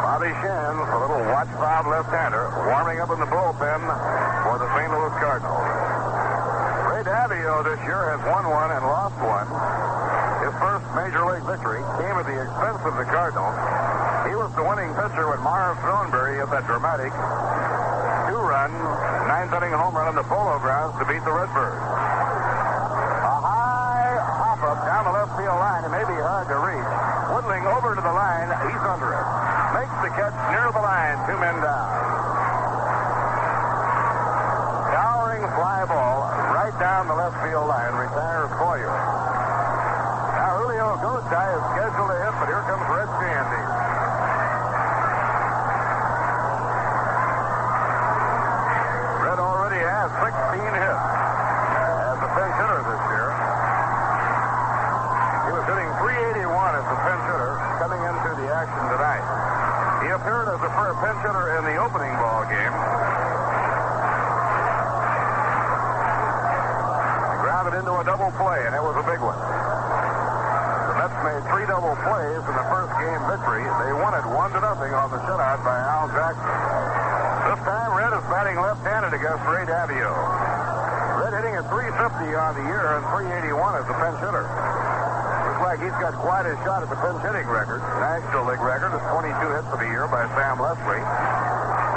Bobby Shantz, a little watch fob left-hander, warming up in the bullpen for the St. Louis Cardinals. Ray Daviault this year has won one and lost one. His first major league victory came at the expense of the Cardinals. He was the winning pitcher when Marv Throneberry hit that dramatic two-run, ninth-inning home run on the Polo Grounds to beat the Redbirds. A high hop-up down the left field line. It may be hard to reach. Woodling over to the line. He's under it. Makes the catch near the line. Two men down. Towering fly ball right down the left field line. Retires Boyer. Gotay is scheduled to hit, but here comes Red Schoendienst. Red already has 16 hits as a pinch hitter this year. He was hitting 381 as a pinch hitter coming into the action tonight. He appeared as a pinch hitter in the opening ball game. He grounded into a double play, and it was a big one. Made three double plays in the first game victory. They won it one to nothing on the shutout by Al Jackson. This time, Red is batting left-handed against Ray Daviault. Red hitting at 350 on the year and 381 as a pinch hitter. Looks like he's got quite a shot at the pinch hitting record. National League record is 22 hits for the year by Sam Leslie.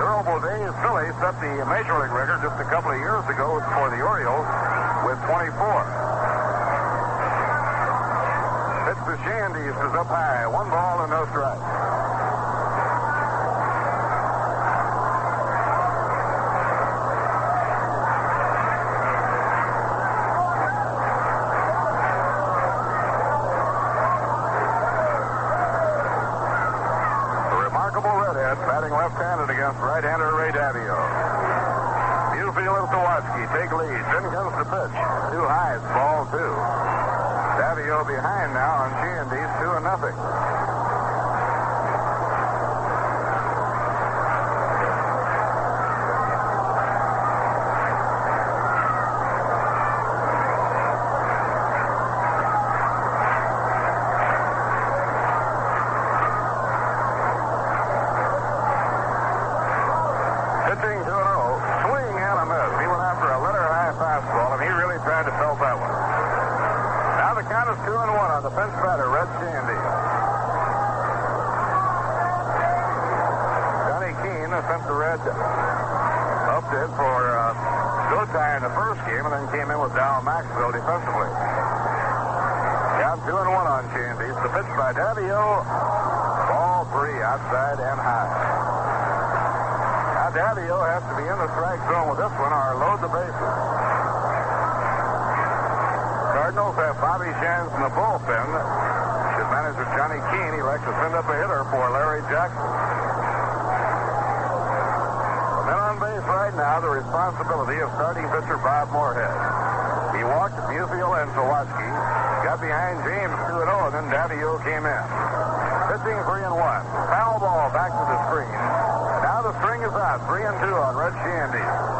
Durable Dave Philley set the Major League record just a couple of years ago for the Orioles with 24 the Schoendienst is up high. One ball and no strikes. Remarkable redhead batting left-handed against right-hander Ray Daviault. Newfield and Sawatski take lead. Then comes the pitch. Too high. It's ball two behind now on G&D's 2 and nothing. Pitching 2 and 0. Swing and a miss. He went after a letter high fastball, and he really tried to pelt that one. Now the count is 2 and 1 on the pinch batter, Red Schoendienst. Johnny Keane sent the Red up to it for uh, in the first game, and then came in with Dal Maxvill defensively. Count 2 and 1 on Schoendienst. The pitch by Daviault. Ball three outside and high. Now Daviault has to be in the strike zone with this one or load the bases. Cardinals have Bobby Shantz in the bullpen. Should manager Johnny Keane elects to send up a hitter for Larry Jackson. The right now, the responsibility of starting pitcher Bob Moorhead. He walked Musial and Sawatski, got behind James 2 0, and then Daviault came in. Pitching 3 and 1. Foul ball back to the screen. Now the string is out. 3 and 2 on Red Schoendienst.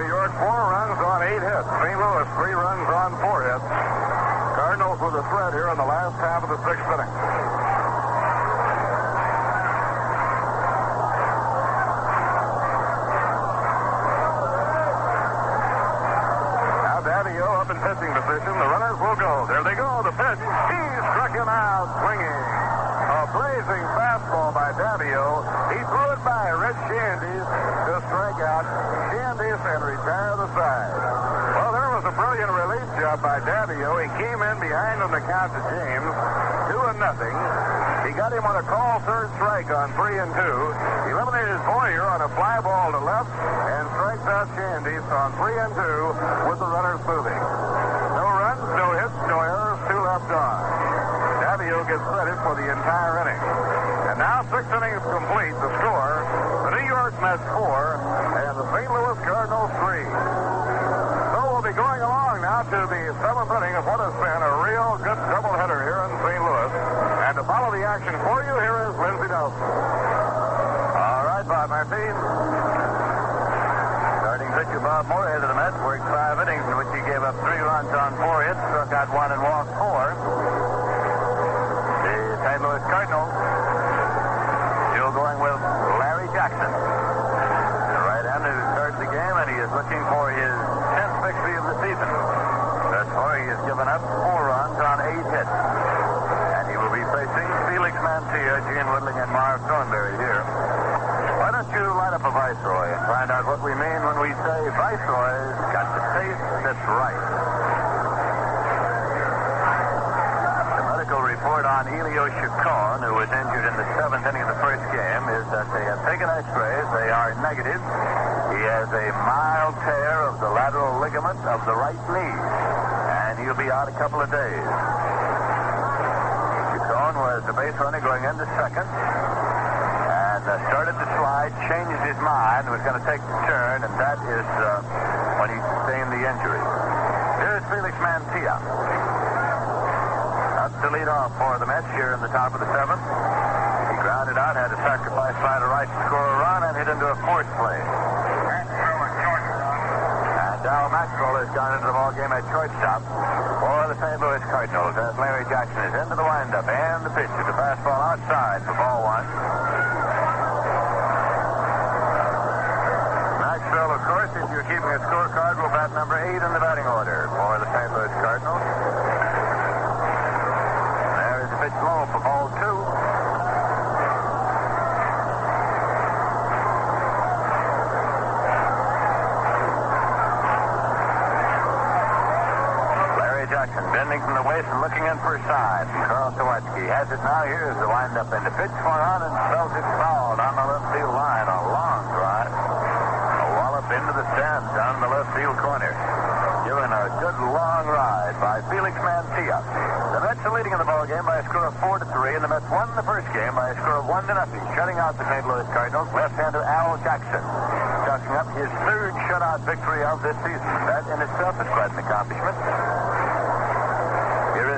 New York, four runs on eight hits. St. Louis, three runs on four hits. Threat here in the last half of the sixth inning. Now Daviault up in pitching position. The runners will go. There they go. The pitch. He struck him out swinging. A blazing fastball by Daviault. He threw it by Red Schoendienst to strike out Schoendienst and retire the side. A brilliant relief job by Daviault. He came in behind on the count to James. Two and nothing. He got him on a call third strike on three and two. Eliminated Boyer on a fly ball to left and strikes out Schoendienst on three and two with the runners moving. No runs, no hits, no errors, two left on. Daviault gets credit for the entire inning. And now six innings complete. The score, the New York Mets four and the St. Louis Cardinals three. So we'll be going along now to the seventh inning of what has been a real good doubleheader here in St. Louis. And to follow the action for you, here is Lindsey Nelson. All right, Bob Martin. Starting pitcher Bob Moorhead of the Mets worked five innings in which he gave up three runs on four hits, struck out one and walked four. The St. Louis Cardinals still going with Larry Jackson. The right-hander who started the game, and he is looking for his 10th victory of the season. Thus far, he has given up four runs on eight hits. And he will be facing Felix Mantilla, Gene Woodling, and Marv Throneberry here. Why don't you light up a Viceroy and find out what we mean when we say Viceroy's got the taste that's right. The medical report on Elio Chacon, who was injured in the seventh inning of the first game, is that they have taken x-rays. They are negative. He has a mild tear of the lateral ligament of the right knee, he'll be out a couple of days. Chacon was the base runner going into second and uh, started to slide, changed his mind, was going to take the turn, and that is uh, when he sustained the injury. Here's Felix Mantilla. Up to lead off for the Mets here in the top of the seventh. He grounded out, had a sacrifice fly to right to score a run, and hit into a fourth play. Dal Maxvill has gone into the ball game at shortstop for the St. Louis Cardinals as Larry Jackson is into the windup and the pitch to a fastball outside for ball one. Maxvill, of course, if you're keeping a scorecard, will bat number eight in the batting order for the St. Louis Cardinals. There is a pitch low for ball two. Larry Jackson bending from the waist and looking in for a side. Carl Sawatski has it now. Here's the windup and the pitch for on and it foul down the left field line. A long drive. A wallop into the stands down in the left field corner.
given a good long ride by Felix Mantilla. The Mets are leading in the ball game by a score of four to three, and the Mets won the first game by a score of one to nothing, shutting out the St. Louis Cardinals left-hander Al Jackson, chalking up his third shutout victory of this season. That in itself is quite an accomplishment.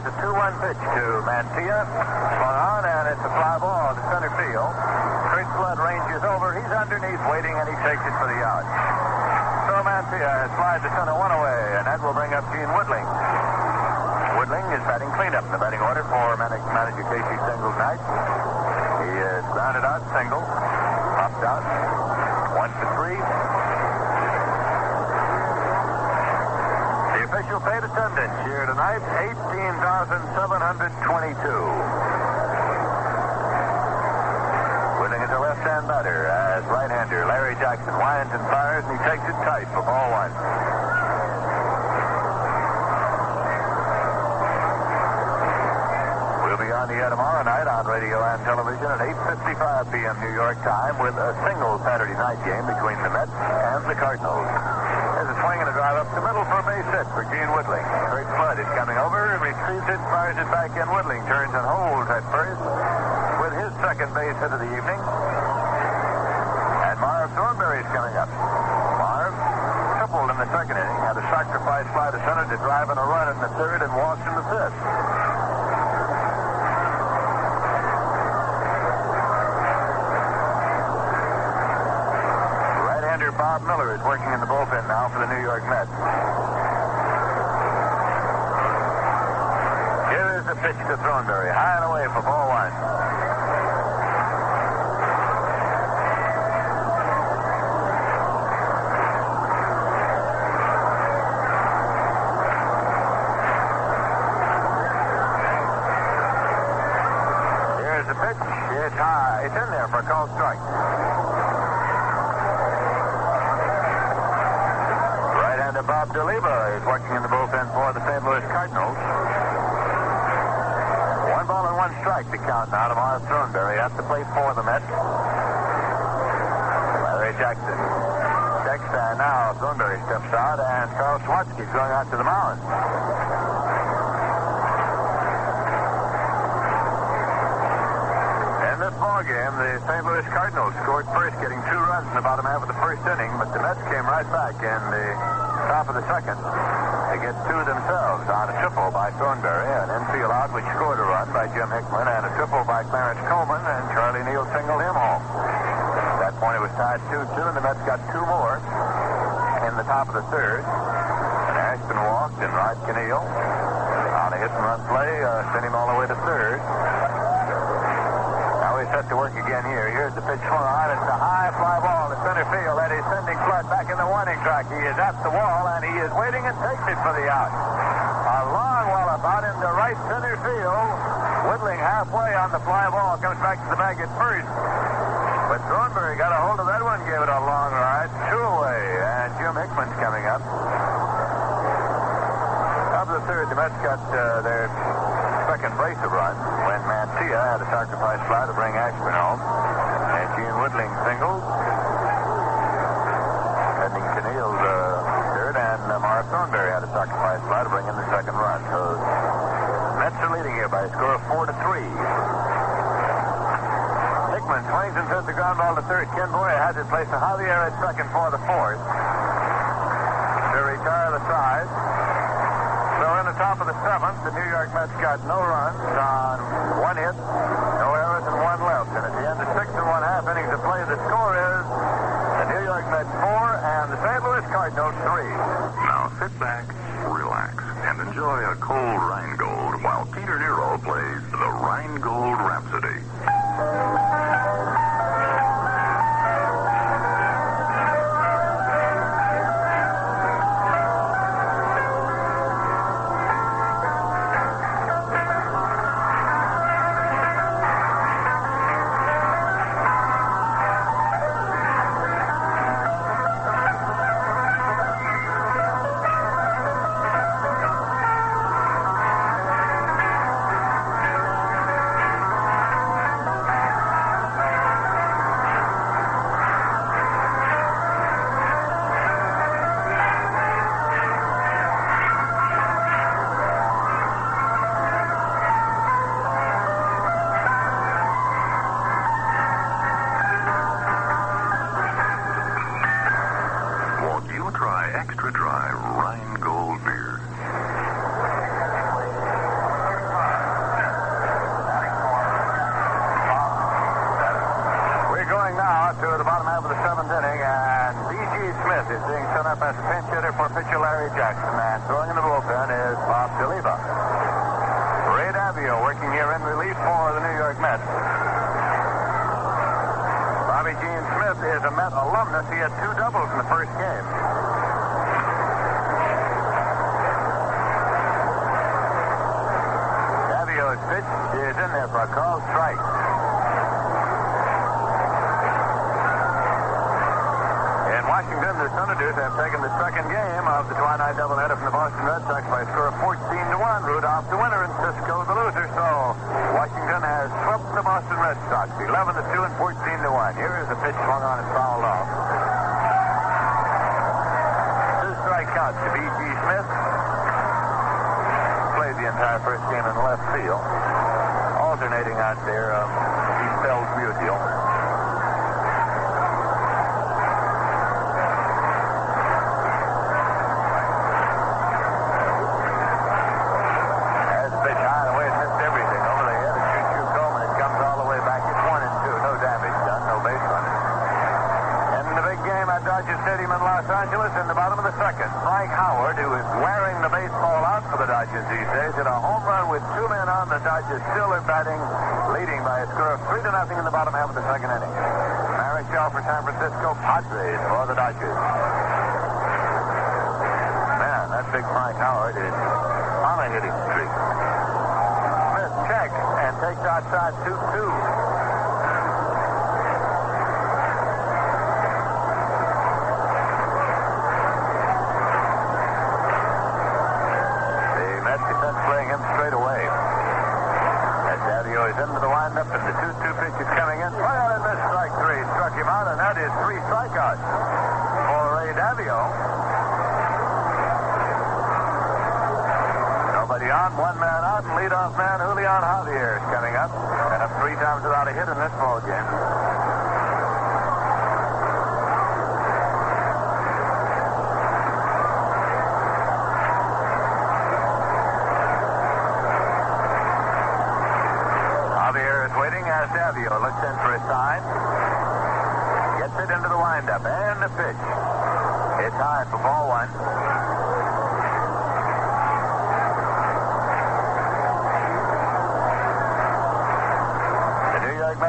Here is a 2-1 pitch to Mantilla. Swung on, and it's a fly ball to center field. Curt Flood ranges over. He's underneath waiting, and he takes it for the out. So Mantilla has flied to center one away, and that will bring up Gene Woodling. Woodling is batting cleanup in the batting order for man- manager Casey Stengel tonight. He is grounded out, single, popped out, one for three. The official paid attendance here tonight, 18,722. Woodling is a left-hand batter as right-hander Larry Jackson winds and fires, and he takes it tight for ball one. We'll be on the air tomorrow night on radio and television at 8.55 p.m. New York time with a single Saturday night game between the Mets and the Cardinals. There's a swing and a drive up the middle for a base hit for Gene Woodling. Great Flood is coming over, retrieves it, fires it back in. Woodling turns and holds at first with his second base hit of the evening. And Marv Throneberry is coming up. Marv tripled in the second inning, had a sacrifice fly to center to drive in a run in the third and walks in the fifth. Right-hander Bob Miller is working in the bullpen now for the New York Mets. Here is the pitch to Throneberry, high and away for ball one. Here's the pitch. It's high. It's in there for a called strike. Right-hander Bob Duliba is working in the bullpen for the St. Louis Cardinals. One ball and one strike to count now to Marv Throneberry at the plate for the Mets. Larry Jackson checks, and now Throneberry steps out, and Carl Sawatski is going out to the mound. This ball game, the St. Louis Cardinals scored first, getting two runs in the bottom half of the first inning, but the Mets came right back in the top of the second to get two themselves on a triple by Throneberry, an infield out which scored a run by Jim Hickman, and a triple by Clarence Coleman, and Charlie Neal singled him home. At that point, it was tied 2-2, and the Mets got two more in the top of the third. And Ashton walked, and Rod Kanehl on a hit and run play uh, sent him all the way to third. Now he's set to work again here. Here's the pitch swung on. It's a high center field. Is sending Flood back in the warning track. He is at the wall, and he is waiting and takes it for the out. A long wallop out into right center field. Woodling halfway on the fly ball. Comes back to the bag at first. But Throneberry got a hold of that one, gave it a long ride. Two away, and Jim Hickman's coming up. Of the third, the Mets got uh, their second base of run when Mantilla had a sacrifice fly to bring Ashburn home. And Gene Woodling singled. Sending Kanehl uh, third, and uh, Marv Throneberry had a sacrifice fly to bring in the second run. So Mets are leading here by a score of four to three. Hickman swings and sends the ground ball to third. Ken Boyer has it placed to Javier at second for the fourth. To retire the side. So in the top of the seventh, the New York Mets got no runs on one hit, no errors, and one left. And at the end of six and one half innings of play, the score is the New York Mets four and the St. Louis Cardinals three.
Now sit back, relax, and enjoy a cold Rheingold while Peter Nero plays the Rheingold Rhapsody.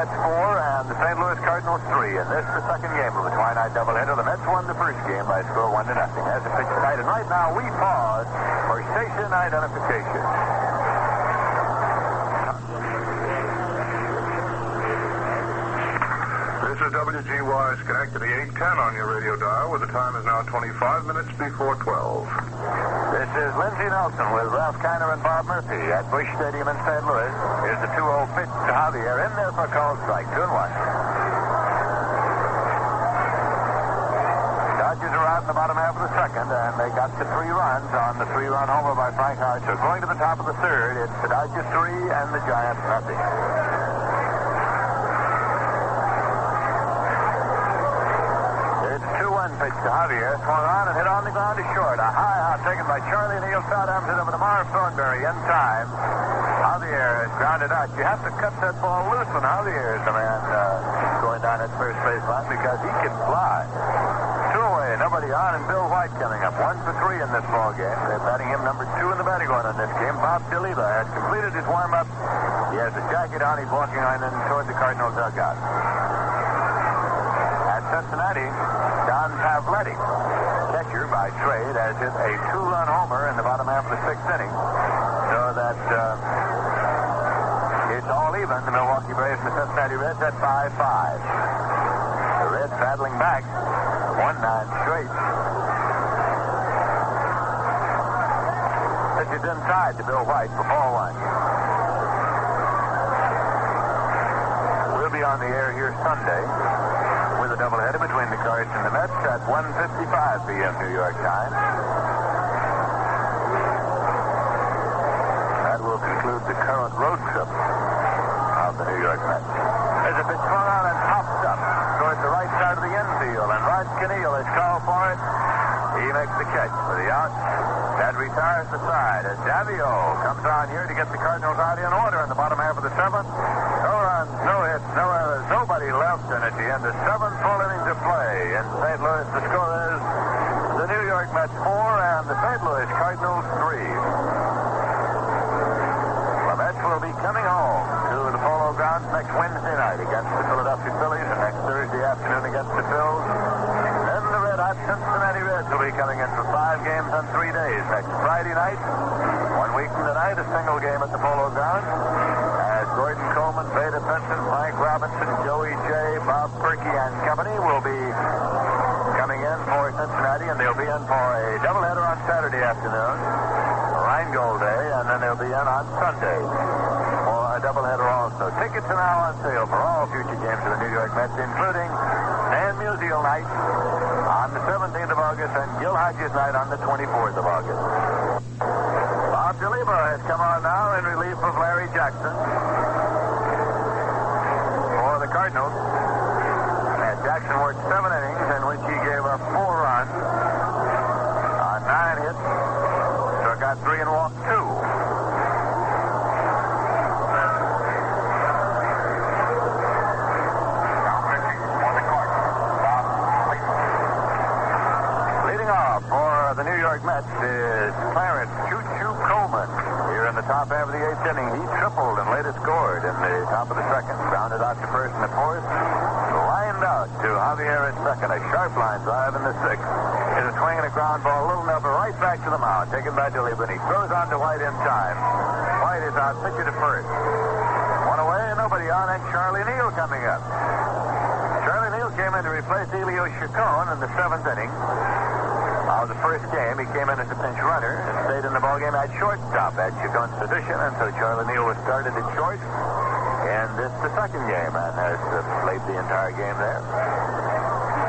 Mets four and the St. Louis Cardinals three. And this is the second game of the twilight doubleheader. The Mets won the first game by a score one to nothing. As a pitch tonight, and right now we pause for station identification.
This is WGY Schenectady 810 on your radio dial, where the time is now 25 minutes before 12.
This is Lindsey Nelson with Ralph Kiner and Bob Murphy at Busch Stadium in St. Louis. Here's the 2-0 pitch to Javier in there for a call strike. 2 and 1. Dodgers are out in the bottom half of the second, and they got the three runs on the three-run homer by Frank Archer. Going to the top of the third, it's the Dodgers three and the Giants nothing. It's a 2-1 pitch to Javier. Swung on and hit on the ground to short. A high out taken by Charlie Neal. Southampton over to Marv Throneberry in time. Javier is grounded out. You have to cut that ball loose when Javier is the man uh, going down at first baseline because he can fly. Two away, nobody on, and Bill White coming up. One for three in this ball game. They're batting him number two in the batting order in this game. Bob Duliba has completed his warm-up. He has a jacket on. He's walking on in toward the Cardinal dugout. At Cincinnati, Don Pavletich, catcher by trade, has hit a two-run homer in the bottom half of the sixth inning, so that uh, it's all even. The Milwaukee Braves and the Cincinnati Reds at 5-5. The Reds battling back, one-nine straight. Pitch is inside to Bill White for ball one. We'll be on the air here Sunday with a doubleheader between the Cards and the Mets at 1.55 p.m. New York time. That will conclude the current road trip of the New York Mets. There's a pitch swung on and popped up towards the right side of the infield, and Rod Kanehl is called for it. He makes the catch for the out. That retires the side as Daviault comes on here to get the Cardinals out in order in the bottom half of the seventh. No runs, no hits, no errors, nobody left, and at the end of seven full innings of play in St. Louis, the score is the New York Mets four and the St. Louis Cardinals three. The Mets will be coming home to the Polo Grounds next Wednesday night against the Philadelphia Phillies and next Thursday afternoon against the Phils. Red Hot Cincinnati Reds will be coming in for five games on three days. Next Friday night, one week from tonight, a single game at the Polo Grounds. As Gordon Coleman, Vada Pinson, Mike Robinson, Joey Jay, Bob Purkey, and company will be coming in for Cincinnati, and they'll be in for a doubleheader on Saturday afternoon, Rheingold Day, and then they'll be in on Sunday doubleheader also. Tickets are now on sale for all future games of the New York Mets, including Stan Musial Night on the 17th of August and Gil Hodges Night on the 24th of August. Bob Duliba has come on now in relief of Larry Jackson for the Cardinals. And Jackson worked seven innings in which he gave up four runs on nine hits, struck out three and walked two. Leading off for the New York Mets is Clarence Choo Choo Coleman. Here in the top half of the eighth inning, he tripled and later scored in the top of the second. Grounded out to first in the fourth. Lined out to Javier at second. A sharp line drive in the sixth. Is a swing and a ground ball. a Little number right back to the mound. Taken by Dilly, but he throws on to White in time. White is out. Pitcher to first. One away, and nobody on, and Charlie Neal coming up. Charlie Neal came in to replace Elio Chacon in the seventh inning. Of the first game, he came in as a pinch runner and stayed in the ballgame at shortstop at Chacon's position, and so Charlie Neal was started at short. And this the second game, and has uh, played the entire game there.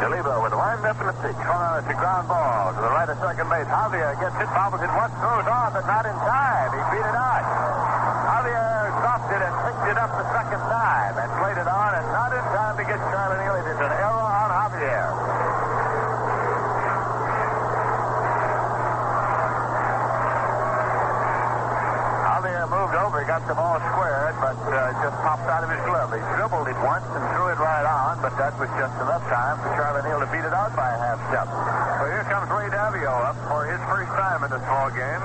Duliba with a up in the pitch. On it's a ground ball to the right of second base. Javier gets it, bobbles it once, throws on, but not in time. He beat it out. Javier dropped it and picked it up the second time and played it on, and not in time to get Charlie Neal. It is an error on. Javier moved over, got the ball squared, but uh, just popped out of his glove. He dribbled it once and threw it right on, but that was just enough time for Charlie Neal to beat it out by a half step. So here comes Ray Daviault up for his first time in this ball game.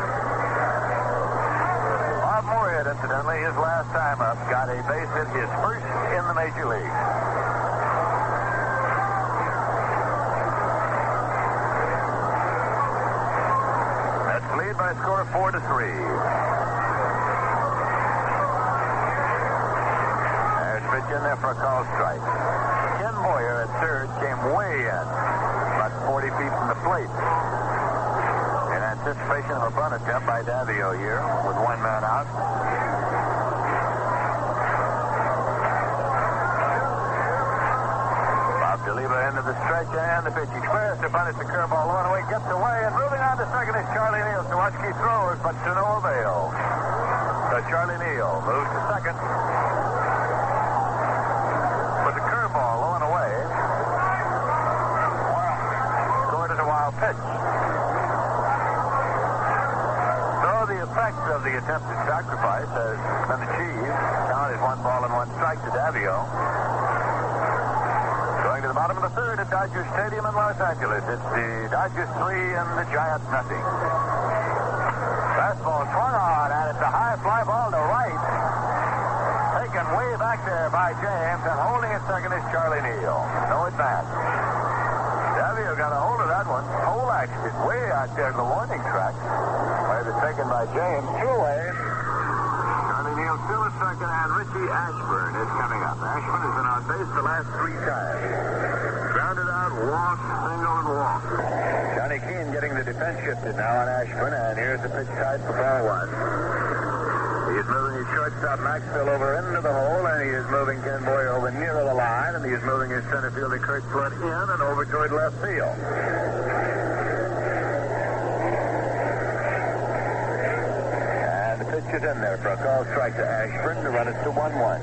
Bob Moorhead, incidentally, his last time up, got a base hit, his first in the major league. That's lead by a score of four to three. There's pitch in there for a call strike. Ken Boyer at third came way in, about 40 feet from the plate. In anticipation of a bunt attempt by Daviault here, with one man out. Bob Duliba into the stretch and the pitch. He squares to bunt. It's a curveball. And away, gets away, and moving on to second is Charlie Neal. Sawatski throws, but to no avail. So Charlie Neal moves to second. With the curveball low and away. Scored as a wild pitch. So the of the attempted sacrifice has been achieved. Count is one ball and one strike to Daviault. Going to the bottom of the third at Dodger Stadium in Los Angeles. It's the Dodgers three and the Giants nothing. Fastball swung on, and it's a high fly ball to right. Taken way back there by James, and holding at second is Charlie Neal. No advance. Daviault got a hold of that one. Polaxed it way out there in the warning track. Where it's taken by James. Two away. Charlie Neal still at second, and Richie Ashburn is coming up. Ashburn has been on base the last three times. Grounded out, walked, single, and walked. Johnny Keane getting the defense shifted now on Ashburn, and here's the pitch side for ball one. Moving his shortstop Maxvill over into the hole, and he is moving Ken Boyer over near the line, and he is moving his center fielder Curt Flood in and over toward left field. And the pitch is in there for a call strike to Ashburn to run it to 1-1.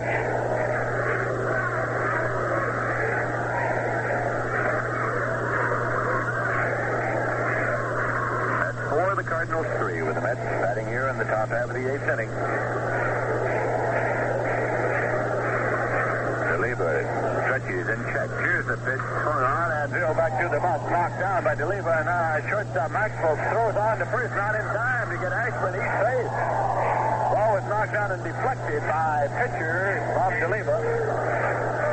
That's four, the Cardinals three, with the Mets batting here in the top half of the eighth inning. Reliever stretches He's in check. Here's the pitch. Swung on and drilled back to the bus. Knocked down by Duliba. And uh, shortstop Maxvill throws on to first. Not in time to get Ashburn. He's safe. Ball was knocked down and deflected by pitcher Bob Duliba.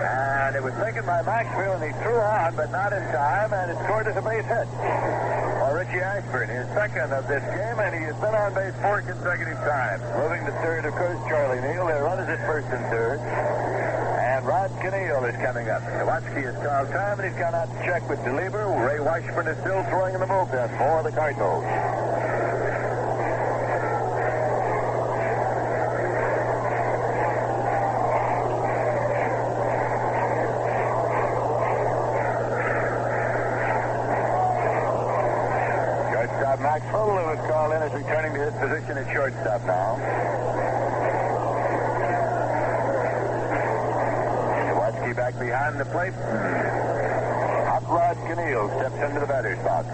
And it was taken by Maxvill, and he threw on, but not in time, and it scored as a base hit. Well, Richie Ashburn, his second of this game, and he has been on base four consecutive times. Moving to third, of course, Charlie Neal. Their runners at first and third. And Rod Kanehl is coming up. Sawatski has called time, and he's gone out to check with Duliba. Ray Washburn is still throwing in the bullpen for the Cardinals. Shortstop Maxvill, who was called in, is returning to his position at shortstop now. Sawatski back behind the plate. Hot Rod Kanehl steps into the batter's box.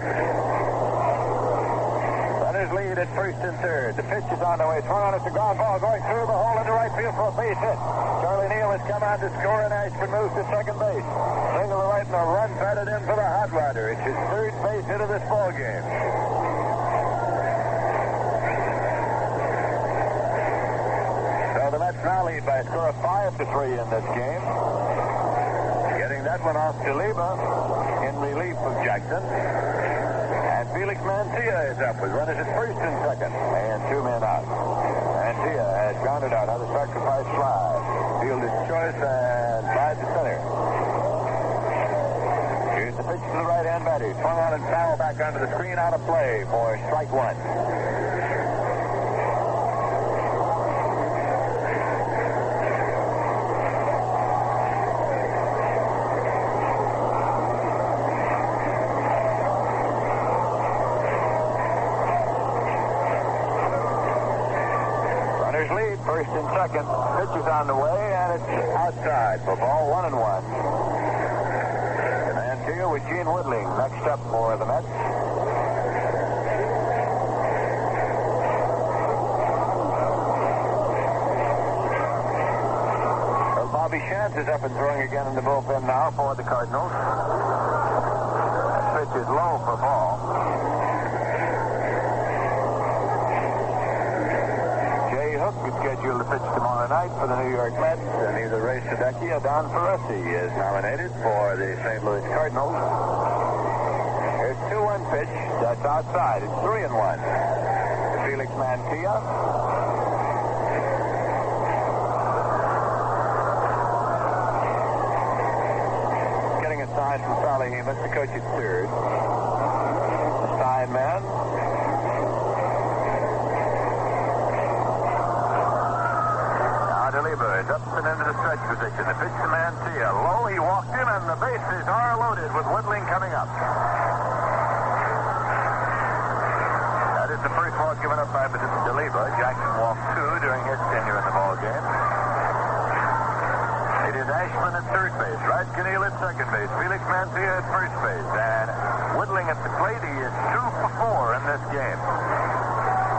Runners lead at first and third. The pitch is on the way. Swung on. It's a ground ball going through the hole into right field for a base hit. Charlie Neal has come out to score, and Ashburn moves to second base. Single to right and a run batted in for the hot rodder. It's his third base hit of this ball game. So the Mets now lead by a score of five to three in this game. Getting that one off Duliba in relief of Jackson. And Felix Mantilla is up with runners at first and second. And two men out. Mantilla has grounded out another sacrifice fly. Fielded choice and by to center. Here's the pitch to the right hand batter. Swung on and foul back onto the screen out of play for strike one. Runners lead, first and second. Pitch is on the way, and it's outside for ball one and one. And Mantilla with Gene Woodling next up for the Mets. Bobby Shantz is up and throwing again in the bullpen now for the Cardinals. Pitch is low for ball. Hook is scheduled to pitch tomorrow night for the New York Mets, and either Ray Sadecki or Don Ferrarese is nominated for the St. Louis Cardinals. Here's 2-1 pitch. That's outside. It's 3 and 1. Felix Mantilla. Getting a sign from Solly Hemus, the coach at third. Sign man. Now And into the stretch position. The pitch to Mantilla. Low, he walked in, and the bases are loaded with Woodling coming up. That is the first walk given up by Duliba. Jackson walked two during his tenure in the ball game. It is Ashburn at third base, Rod Kanehl at second base, Felix Mantilla at first base, and Woodling at the plate. He is two for four in this game.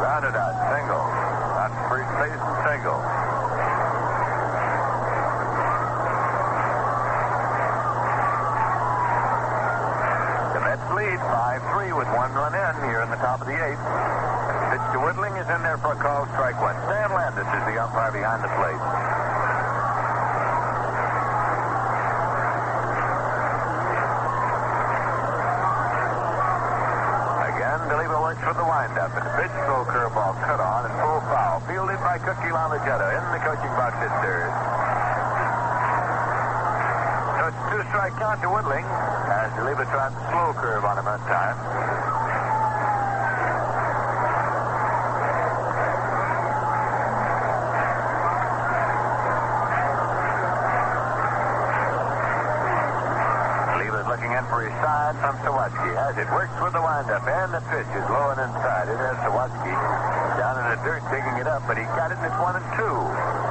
Rounded out, single. On first base single. The Mets lead 5-3 with one run in here in the top of the eighth. Pitch to Woodling is in there for a call strike one. Stan Landes is the umpire behind the plate. Again, Duliba works for the windup. And pitch throw curveball cut on and full foul. Fielded by Cookie Lavagetto in the coaching box at third. So it's two strike count to Woodling as Duliba tried the slow curve on him that time. Duliba's looking in for his sign from Sawatski as it works with the windup and the pitch is low and inside. It has Sawatski down in the dirt digging it up, but he got it and it's one and two.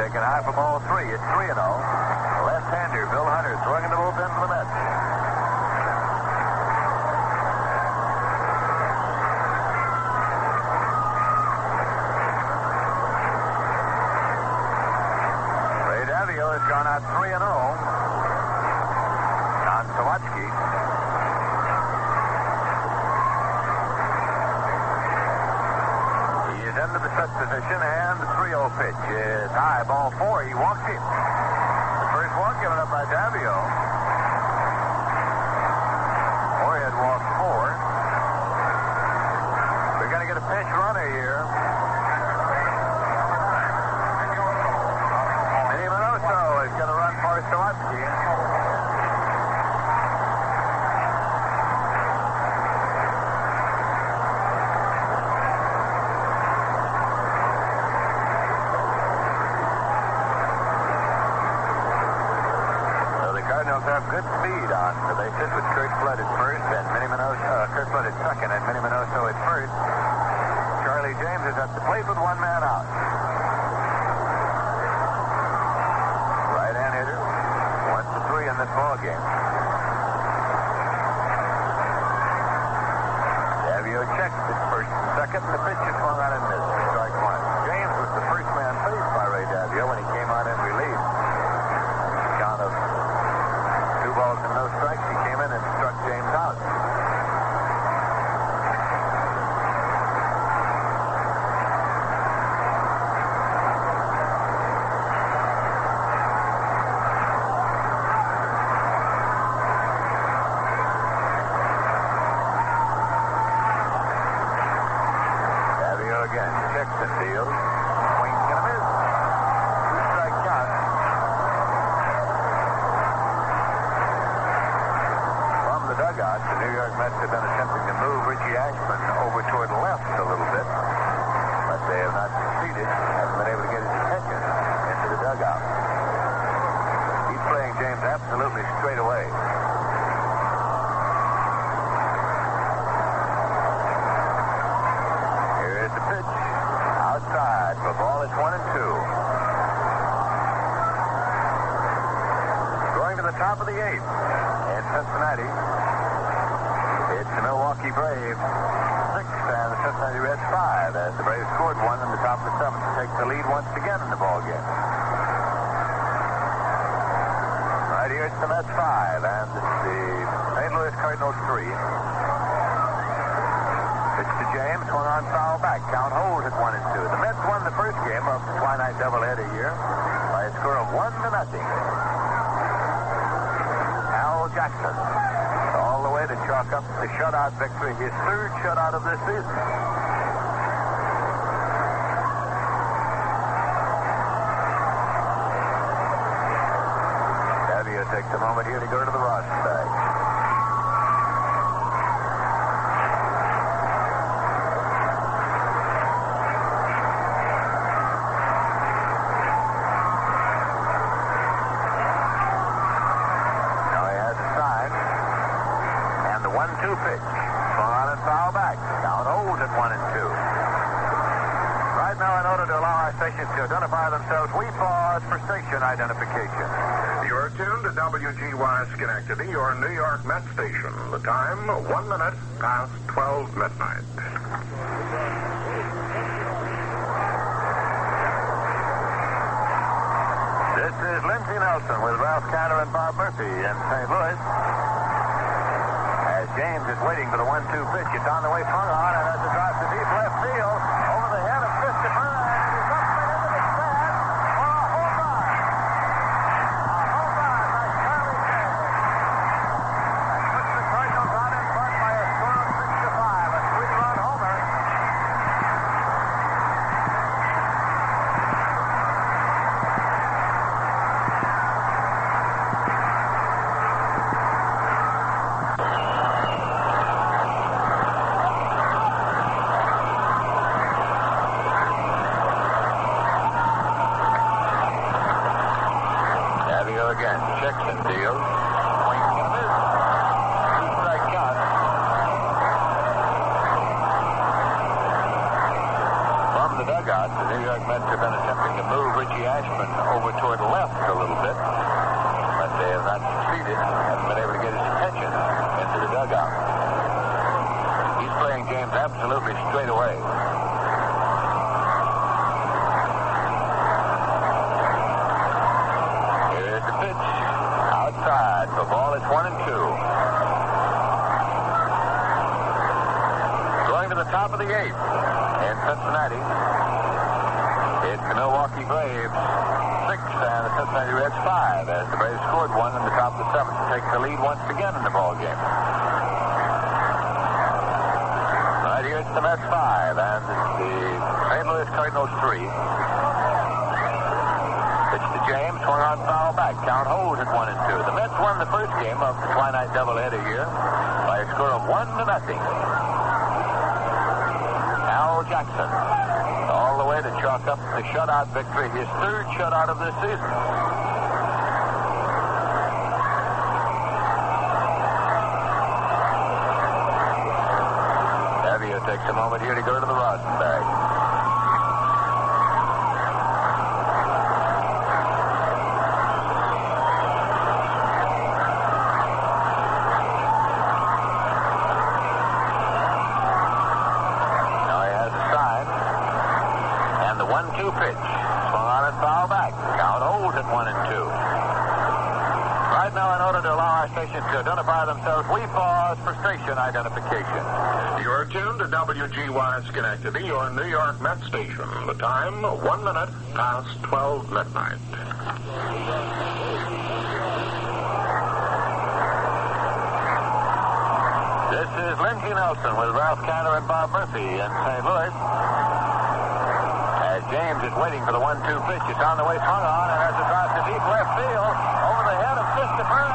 taken high from
all three. It's 3 0. Left hander Bill Hunter throwing in the bullpen for the Mets. The the New York Mets have been attempting to move Richie Ashburn over toward left a little bit, but they have not succeeded. Haven't been able to get his attention into the dugout. He's playing games absolutely straight away. Here's the pitch. Outside for ball. It's one and two. Going to the top of the eighth in Cincinnati. It's the Milwaukee Braves six and the Cincinnati Reds five as the Braves scored one in the top of the seventh to take the lead once again in the ball game. Right here it's the Mets five and the St. Louis Cardinals three. Pitch to James, swung on foul back. Count holds at one and two. The Mets won the first game of the Twilight doubleheader here by a score of one to nothing. Al Jackson, all the way to chalk up the shutout victory, his third shutout of this season. Daviault takes a moment here to go to the rosin bag. Now he has a sign. And the one-two pitch. Swung on and foul back. Count holds at one and two. Right now, in order to to identify themselves, we pause for station identification.
You're tuned to WGY Schenectady, your New York Met station. The time, one minute past 12 midnight.
This is Lindsey Nelson with Ralph Kiner and Bob Murphy in St. Louis. As James is waiting for the one-two pitch, it's on the way swung on, and as it drives to deep left field, over the head of Christopher,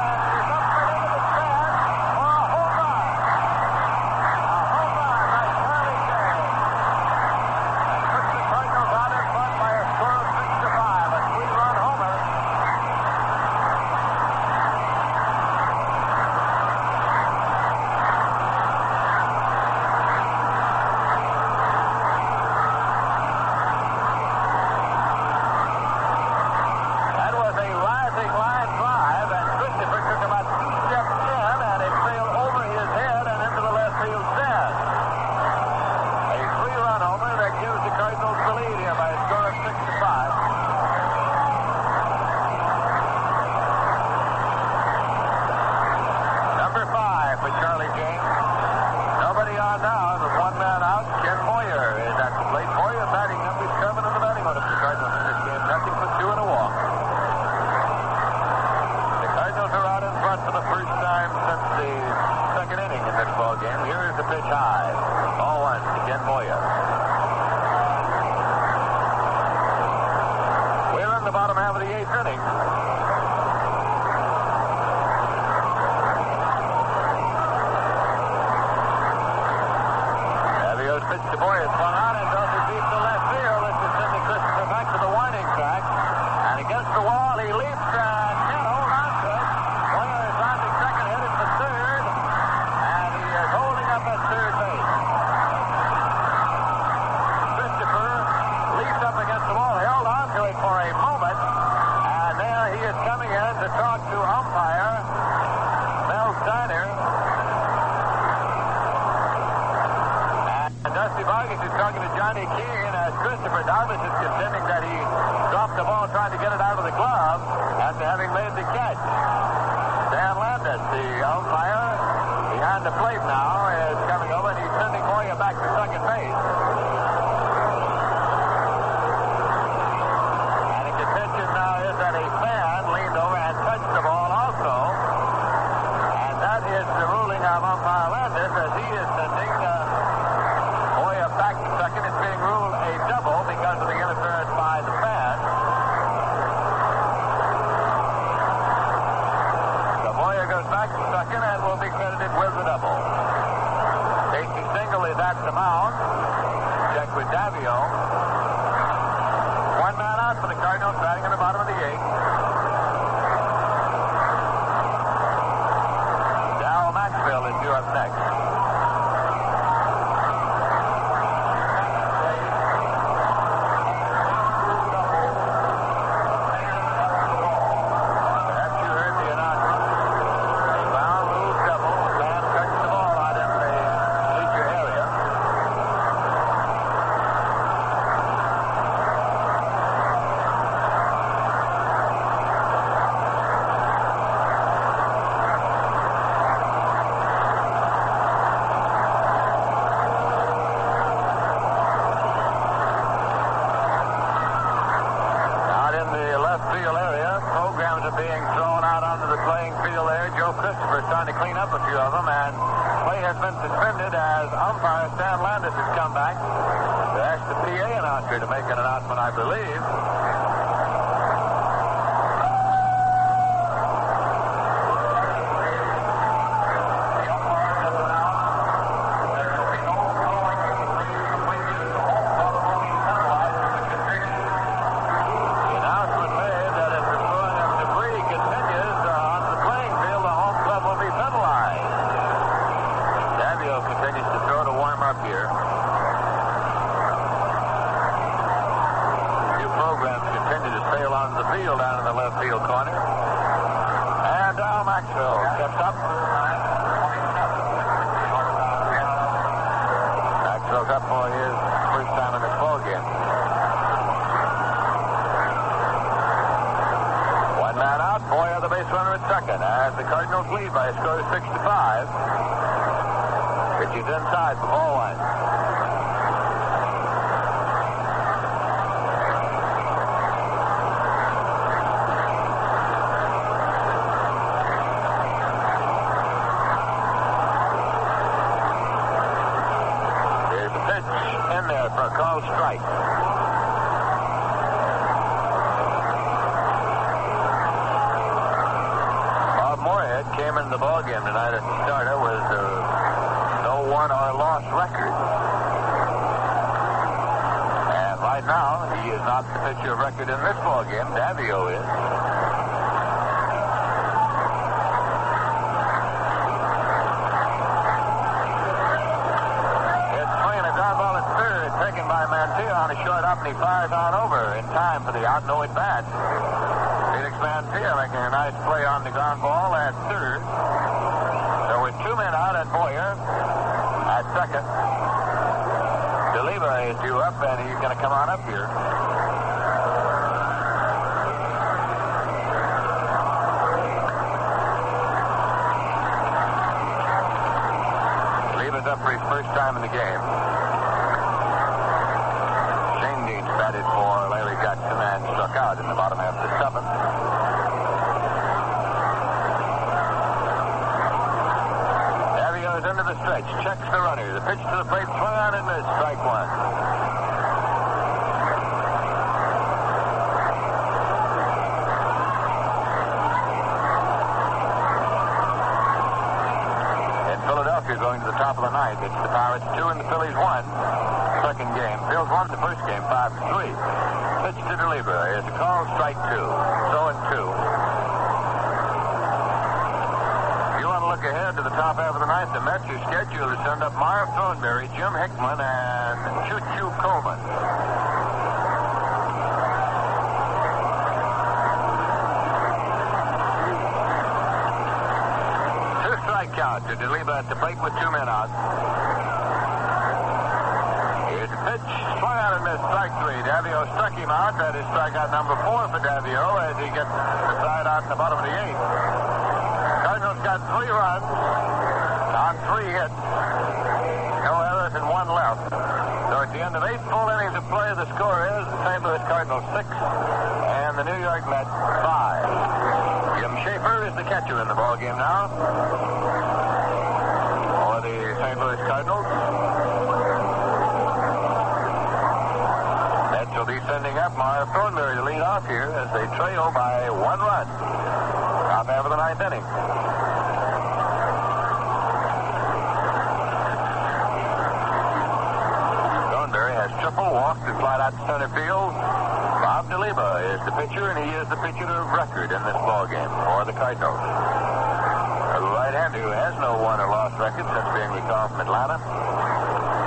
Atlanta.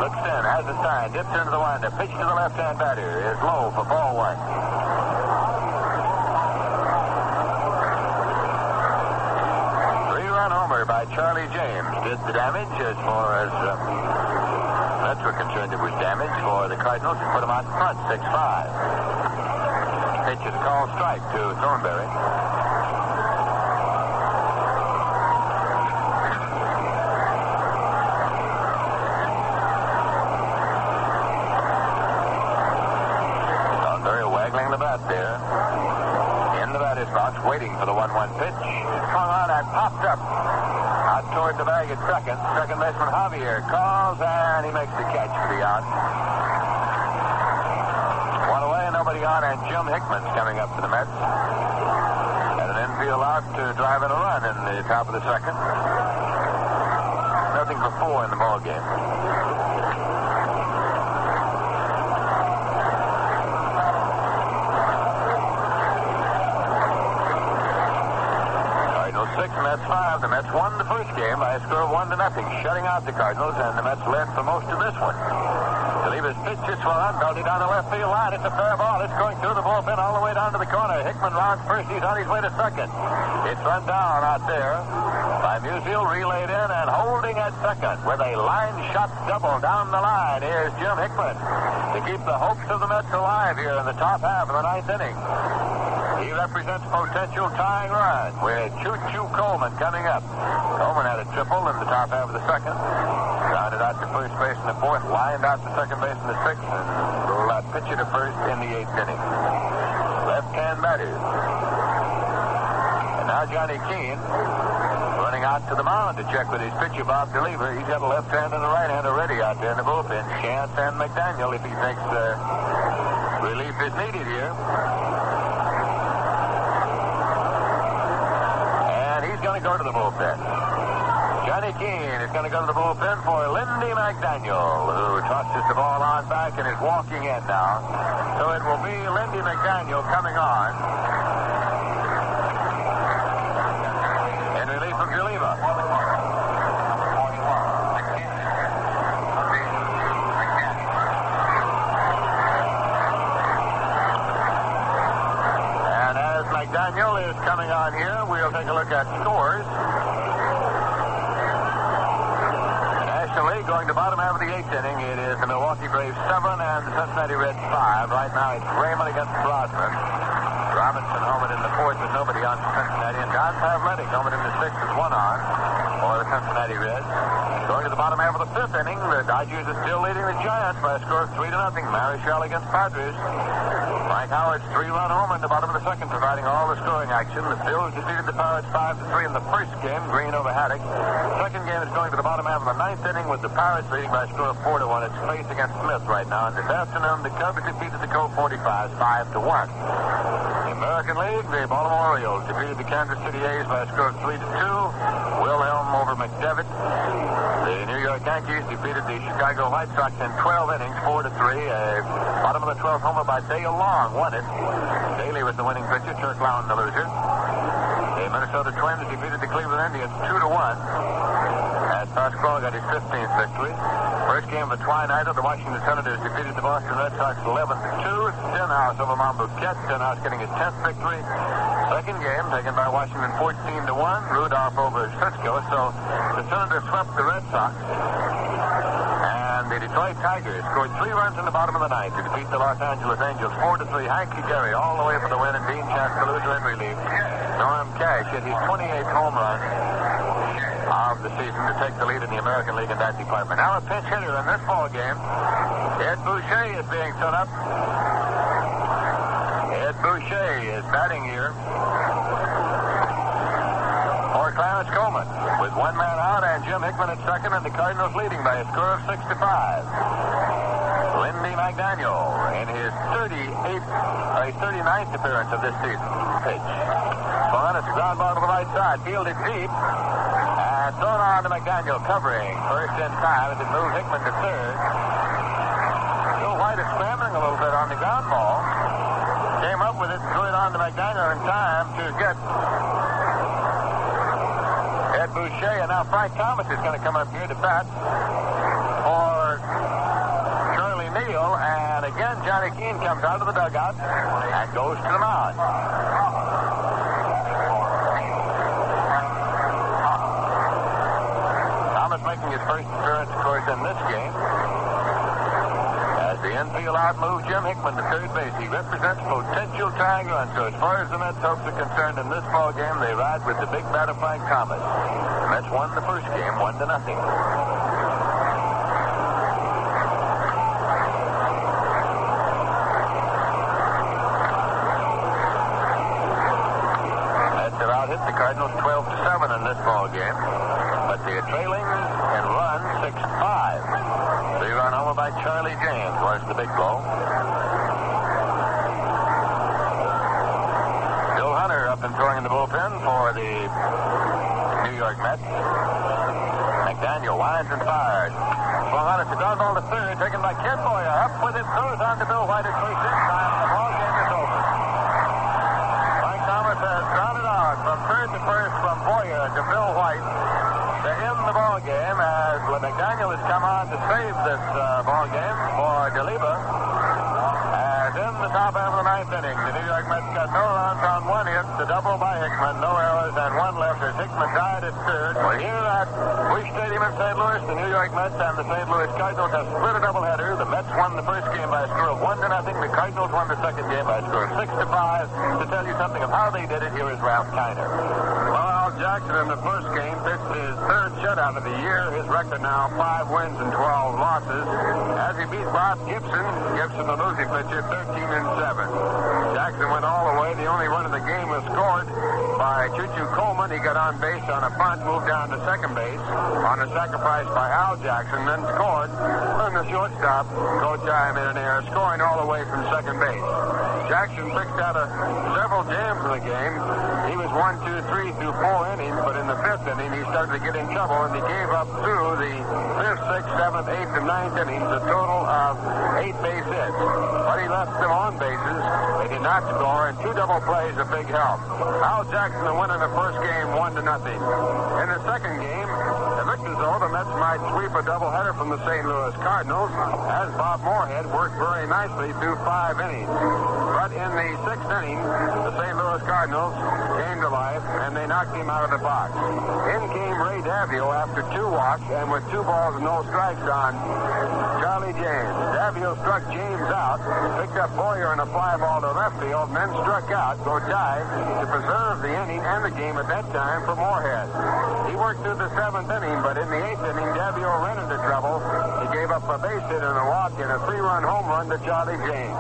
Looks in, has a sign, dips into the windup, pitch to the left-hand batter is low for ball one. Three-run homer by Charlie James did the damage as far as uh, Mets were concerned. It was damage for the Cardinals and put them in front, 6-5. Pitch is called strike to. Throneberry waggling the bat there. In the batter's box, waiting for the 1-1 pitch. Swung on and popped up. Out toward the bag at second. Second baseman Javier calls and he makes the catch for the out. One away, nobody on, and Jim Hickman's coming up for the Mets. And an infield out to drive in a run in the top of the second. Nothing before in the ball game. Cardinals six, Mets five. The Mets won the first game by a score of one to nothing, shutting out the Cardinals, and the Mets led for most of this one. Duliba's pitch is swung, belted down the left field line. It's a fair ball. It's going through the bullpen all the way down to the corner. Hickman rounds first. He's on his way to second. It's run down out there by Musial, relayed in, and holding at second with a line shot double down the line. Here's Jim Hickman to keep the hopes of the Mets alive here in the top half of the ninth inning. He represents potential tying run with Choo Choo Coleman coming up. Coleman had a triple in the top half of the second. Grounded out to first base in the fourth, lined out to second base in the sixth, and rolled out pitcher to first in the eighth inning. Left-hand batter. And now Johnny Keane running out to the mound to check with his pitcher, Bob Duliba. He's got a left hand and a right hand already out there in the bullpen. Shantz and McDaniel if he thinks uh, relief is needed here. And he's going to go to the bullpen. Johnny Keane is going to go to the bullpen for Lindy McDaniel, who tosses the ball on back and is walking in now. So it will be Lindy McDaniel coming on. In relief of Duliba. And as McDaniel is coming on here, we'll take a look at scores. National going to bottom half of the eighth inning. It is the Milwaukee Braves seven and the Cincinnati Reds five. Right now it's Raymond against Brosnan. Robinson homered in the fourth with nobody on Cincinnati, and Don Pavletich homered in the sixth with one on for the Cincinnati Reds. Going to the bottom half of the fifth inning, the Dodgers are still leading the Giants by a score of three to nothing. Marichal against Podres. Frank Howard's three-run homer in the bottom of the second, providing all the scoring action. The Phils defeated the Pirates five to three in the first game. Green over Haddix. Second game is going to the bottom half of the ninth inning with the Pirates leading by a score of four to one. It's Face against Smith right now. And this afternoon, the Cubs defeated the Colt 45s five to one. American League, the Baltimore Orioles defeated the Kansas City A's by a score of three to two. Wilhelm over McDevitt. The New York Yankees defeated the Chicago White Sox in 12 innings, four to three. A bottom of the 12th homer by Dale Long won it. Daley was the winning pitcher. Lown the loser. The Minnesota Twins defeated the Cleveland Indians two to As Pascual got his 15th victory. First game of the twilight, the Washington Senators defeated the Boston Red Sox 11 to two. Stenhouse over Monbouquette. Stenhouse getting his 10th victory. Second game taken by Washington 14 to one. Rudolph over Cisco. So the Senators swept the Red Sox. And the Detroit Tigers scored three runs in the bottom of the ninth to defeat the Los Angeles Angels 4 to 3. Hank Aguirre all the way for the win, and Dean Chaskaloosa in relief. Norm Cash hit his 28th home run of the season to take the lead in the American League in that department. Now a pinch hitter in this ball game. Ed Bouchee is being set up. Ed Bouchee is batting here for Clarence Coleman with one man out and Jim Hickman at second and the Cardinals leading by a score of 6 to 5. Lindy McDaniel in his 38th, uh, his 39th appearance of this season. Pitch. Fun, it's a ground ball to the right side, fielded deep, and thrown on to McDaniel, covering first in time it moved Hickman to third. Bill White is scrambling a little bit on the ground ball. Came up with it, and threw it on to McDaniel in time to get Ed Bouchee, and now Frank Thomas is going to come up here to bat for Charlie Neal, and again Johnny Keane comes out of the dugout and goes to the mound. Thomas making his first appearance, of course, in this game. As the infield out moves Jim Hickman to third base. He represents potential tying run. So as far as the Mets hopes are concerned in this ball game, they ride with the big bat of Frank Thomas. The Mets won the first game, one to nothing. Mets have out hit the Cardinals 12 to 7 in this ball game. Are trailing and run 6 to 5. Three run homer by Charlie James was the big blow. Bill Hunter up and throwing in the bullpen for the New York Mets. McDaniel winds and fires. Swung on it to ground ball to third, taken by Kid Boyer. Up with it, throws on to Bill White at first time. The ball game is over. Mike Thomas has grounded out from third to first from Boyer to Bill White to end the ball game as McDaniel has come on to save this uh, ball game for Duliba. The top half of the ninth inning, the New York Mets got no runs on one hit, the double by Hickman, no errors, and one left as Hickman died at third. Here at Busch Stadium in St. Louis, the New York Mets and the St. Louis Cardinals have split a doubleheader. The Mets won the first game by a score of one to nothing. The Cardinals won the second game by a score of six to five. To tell you something of how they did it, here is Ralph Kiner.
Well, Al Jackson in the first game pitched his third shutout of the year. His record now five wins and 12 losses. As he beat Bob Gibson, Gibson the losing pitcher, 13 and 7. Jackson went all the way. The only run of the game was scored by Choo Coleman. He got on base on a bunt, moved down to second base on a sacrifice by Al Jackson, then scored. And the shortstop, Coach I in an error, scoring all the way from second base. Jackson picked out a, several jams in the game. He was one, two, three through four innings, but in the fifth inning he started to get in trouble, and he gave up through the fifth, sixth, seventh, eighth, and ninth innings a total of eight base hits. But he left them on bases. They did not score, and two double plays a big help. Al Jackson the winner in the first game, one to nothing. In the second game, as though the Mets might sweep a doubleheader from the St. Louis Cardinals, as Bob Moorhead worked very nicely through five innings. But in the sixth inning, the St. Louis Cardinals came to life, and they knocked him out of the box. In came Ray Daviault after two walks, and with two balls and no strikes on Charlie James. Daviault struck James out, picked up Boyer in a fly ball to left field, and then struck out, tie, to preserve the inning and the game at that time for Moorhead. He worked through the seventh inning, but in the eighth inning, Daviault ran into trouble. He gave up a base hit and a walk and a three-run home run to Charlie James.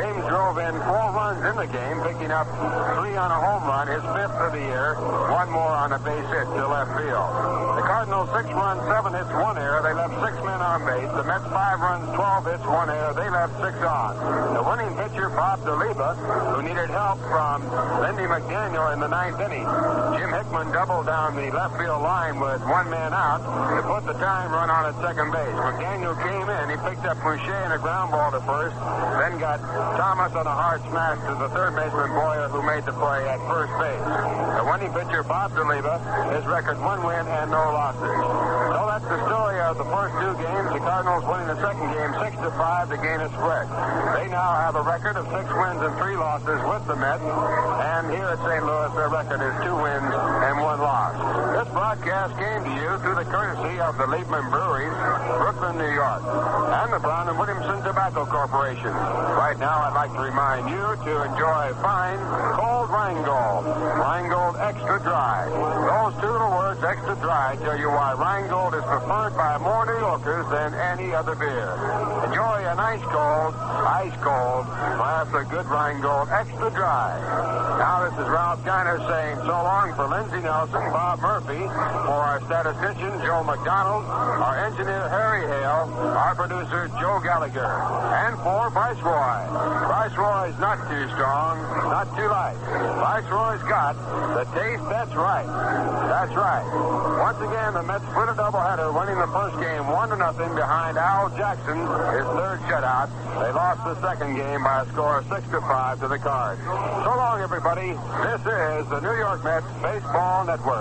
James drove in four runs in the game, picking up three on a home run, his fifth of the one more on a base hit to left field. The Cardinals six runs, seven hits, one error. They left six men on base. The Mets five runs, 12 hits, one error. They left six on. The winning pitcher, Bob Duliba, who needed help from Lindy McDaniel in the ninth inning. Jim Hickman doubled down the left field line with one man out to put the time run on at second base. McDaniel came in. He picked up Bouchee and a ground ball to first, then got Thomas on a hard smash to the third baseman Boyer, who made the play at first base. The winning pitcher, Bob Duliba, his record one win and no losses. So that's the story of the first two games. The Cardinals winning the second game six to five to gain a spread. They now have a record of six wins and three losses with the Mets. And here at St. Louis, their record is two wins and one loss. This broadcast came to you through the courtesy of the Liebman Breweries, Brooklyn, New York, and the Brown and Williamson Tobacco Corporation. Right now, I'd like to remind you to enjoy fine, cold Rheingold. Rheingold Extra Dry. Those two little words, extra dry, tell you why Rheingold is preferred by more New Yorkers than any other beer. Enjoy a nice cold, ice cold, glass of good Rheingold Extra Dry. Now, this is Ralph Kiner saying so long for Lindsey Nelson, Bob Murphy, for our statistician, Joe McDonald, our engineer, Harry Hale, our producer, Joe Gallagher, and for Viceroy. Viceroy's not too strong, not too light. Viceroy's got the taste that's right. That's right. Once again, the Mets split a doubleheader, winning the first game one to nothing behind Al Jackson, his third shutout. They lost the second game by a score of six to five to the Cards. So long, everybody. This is the New York Mets Baseball Network.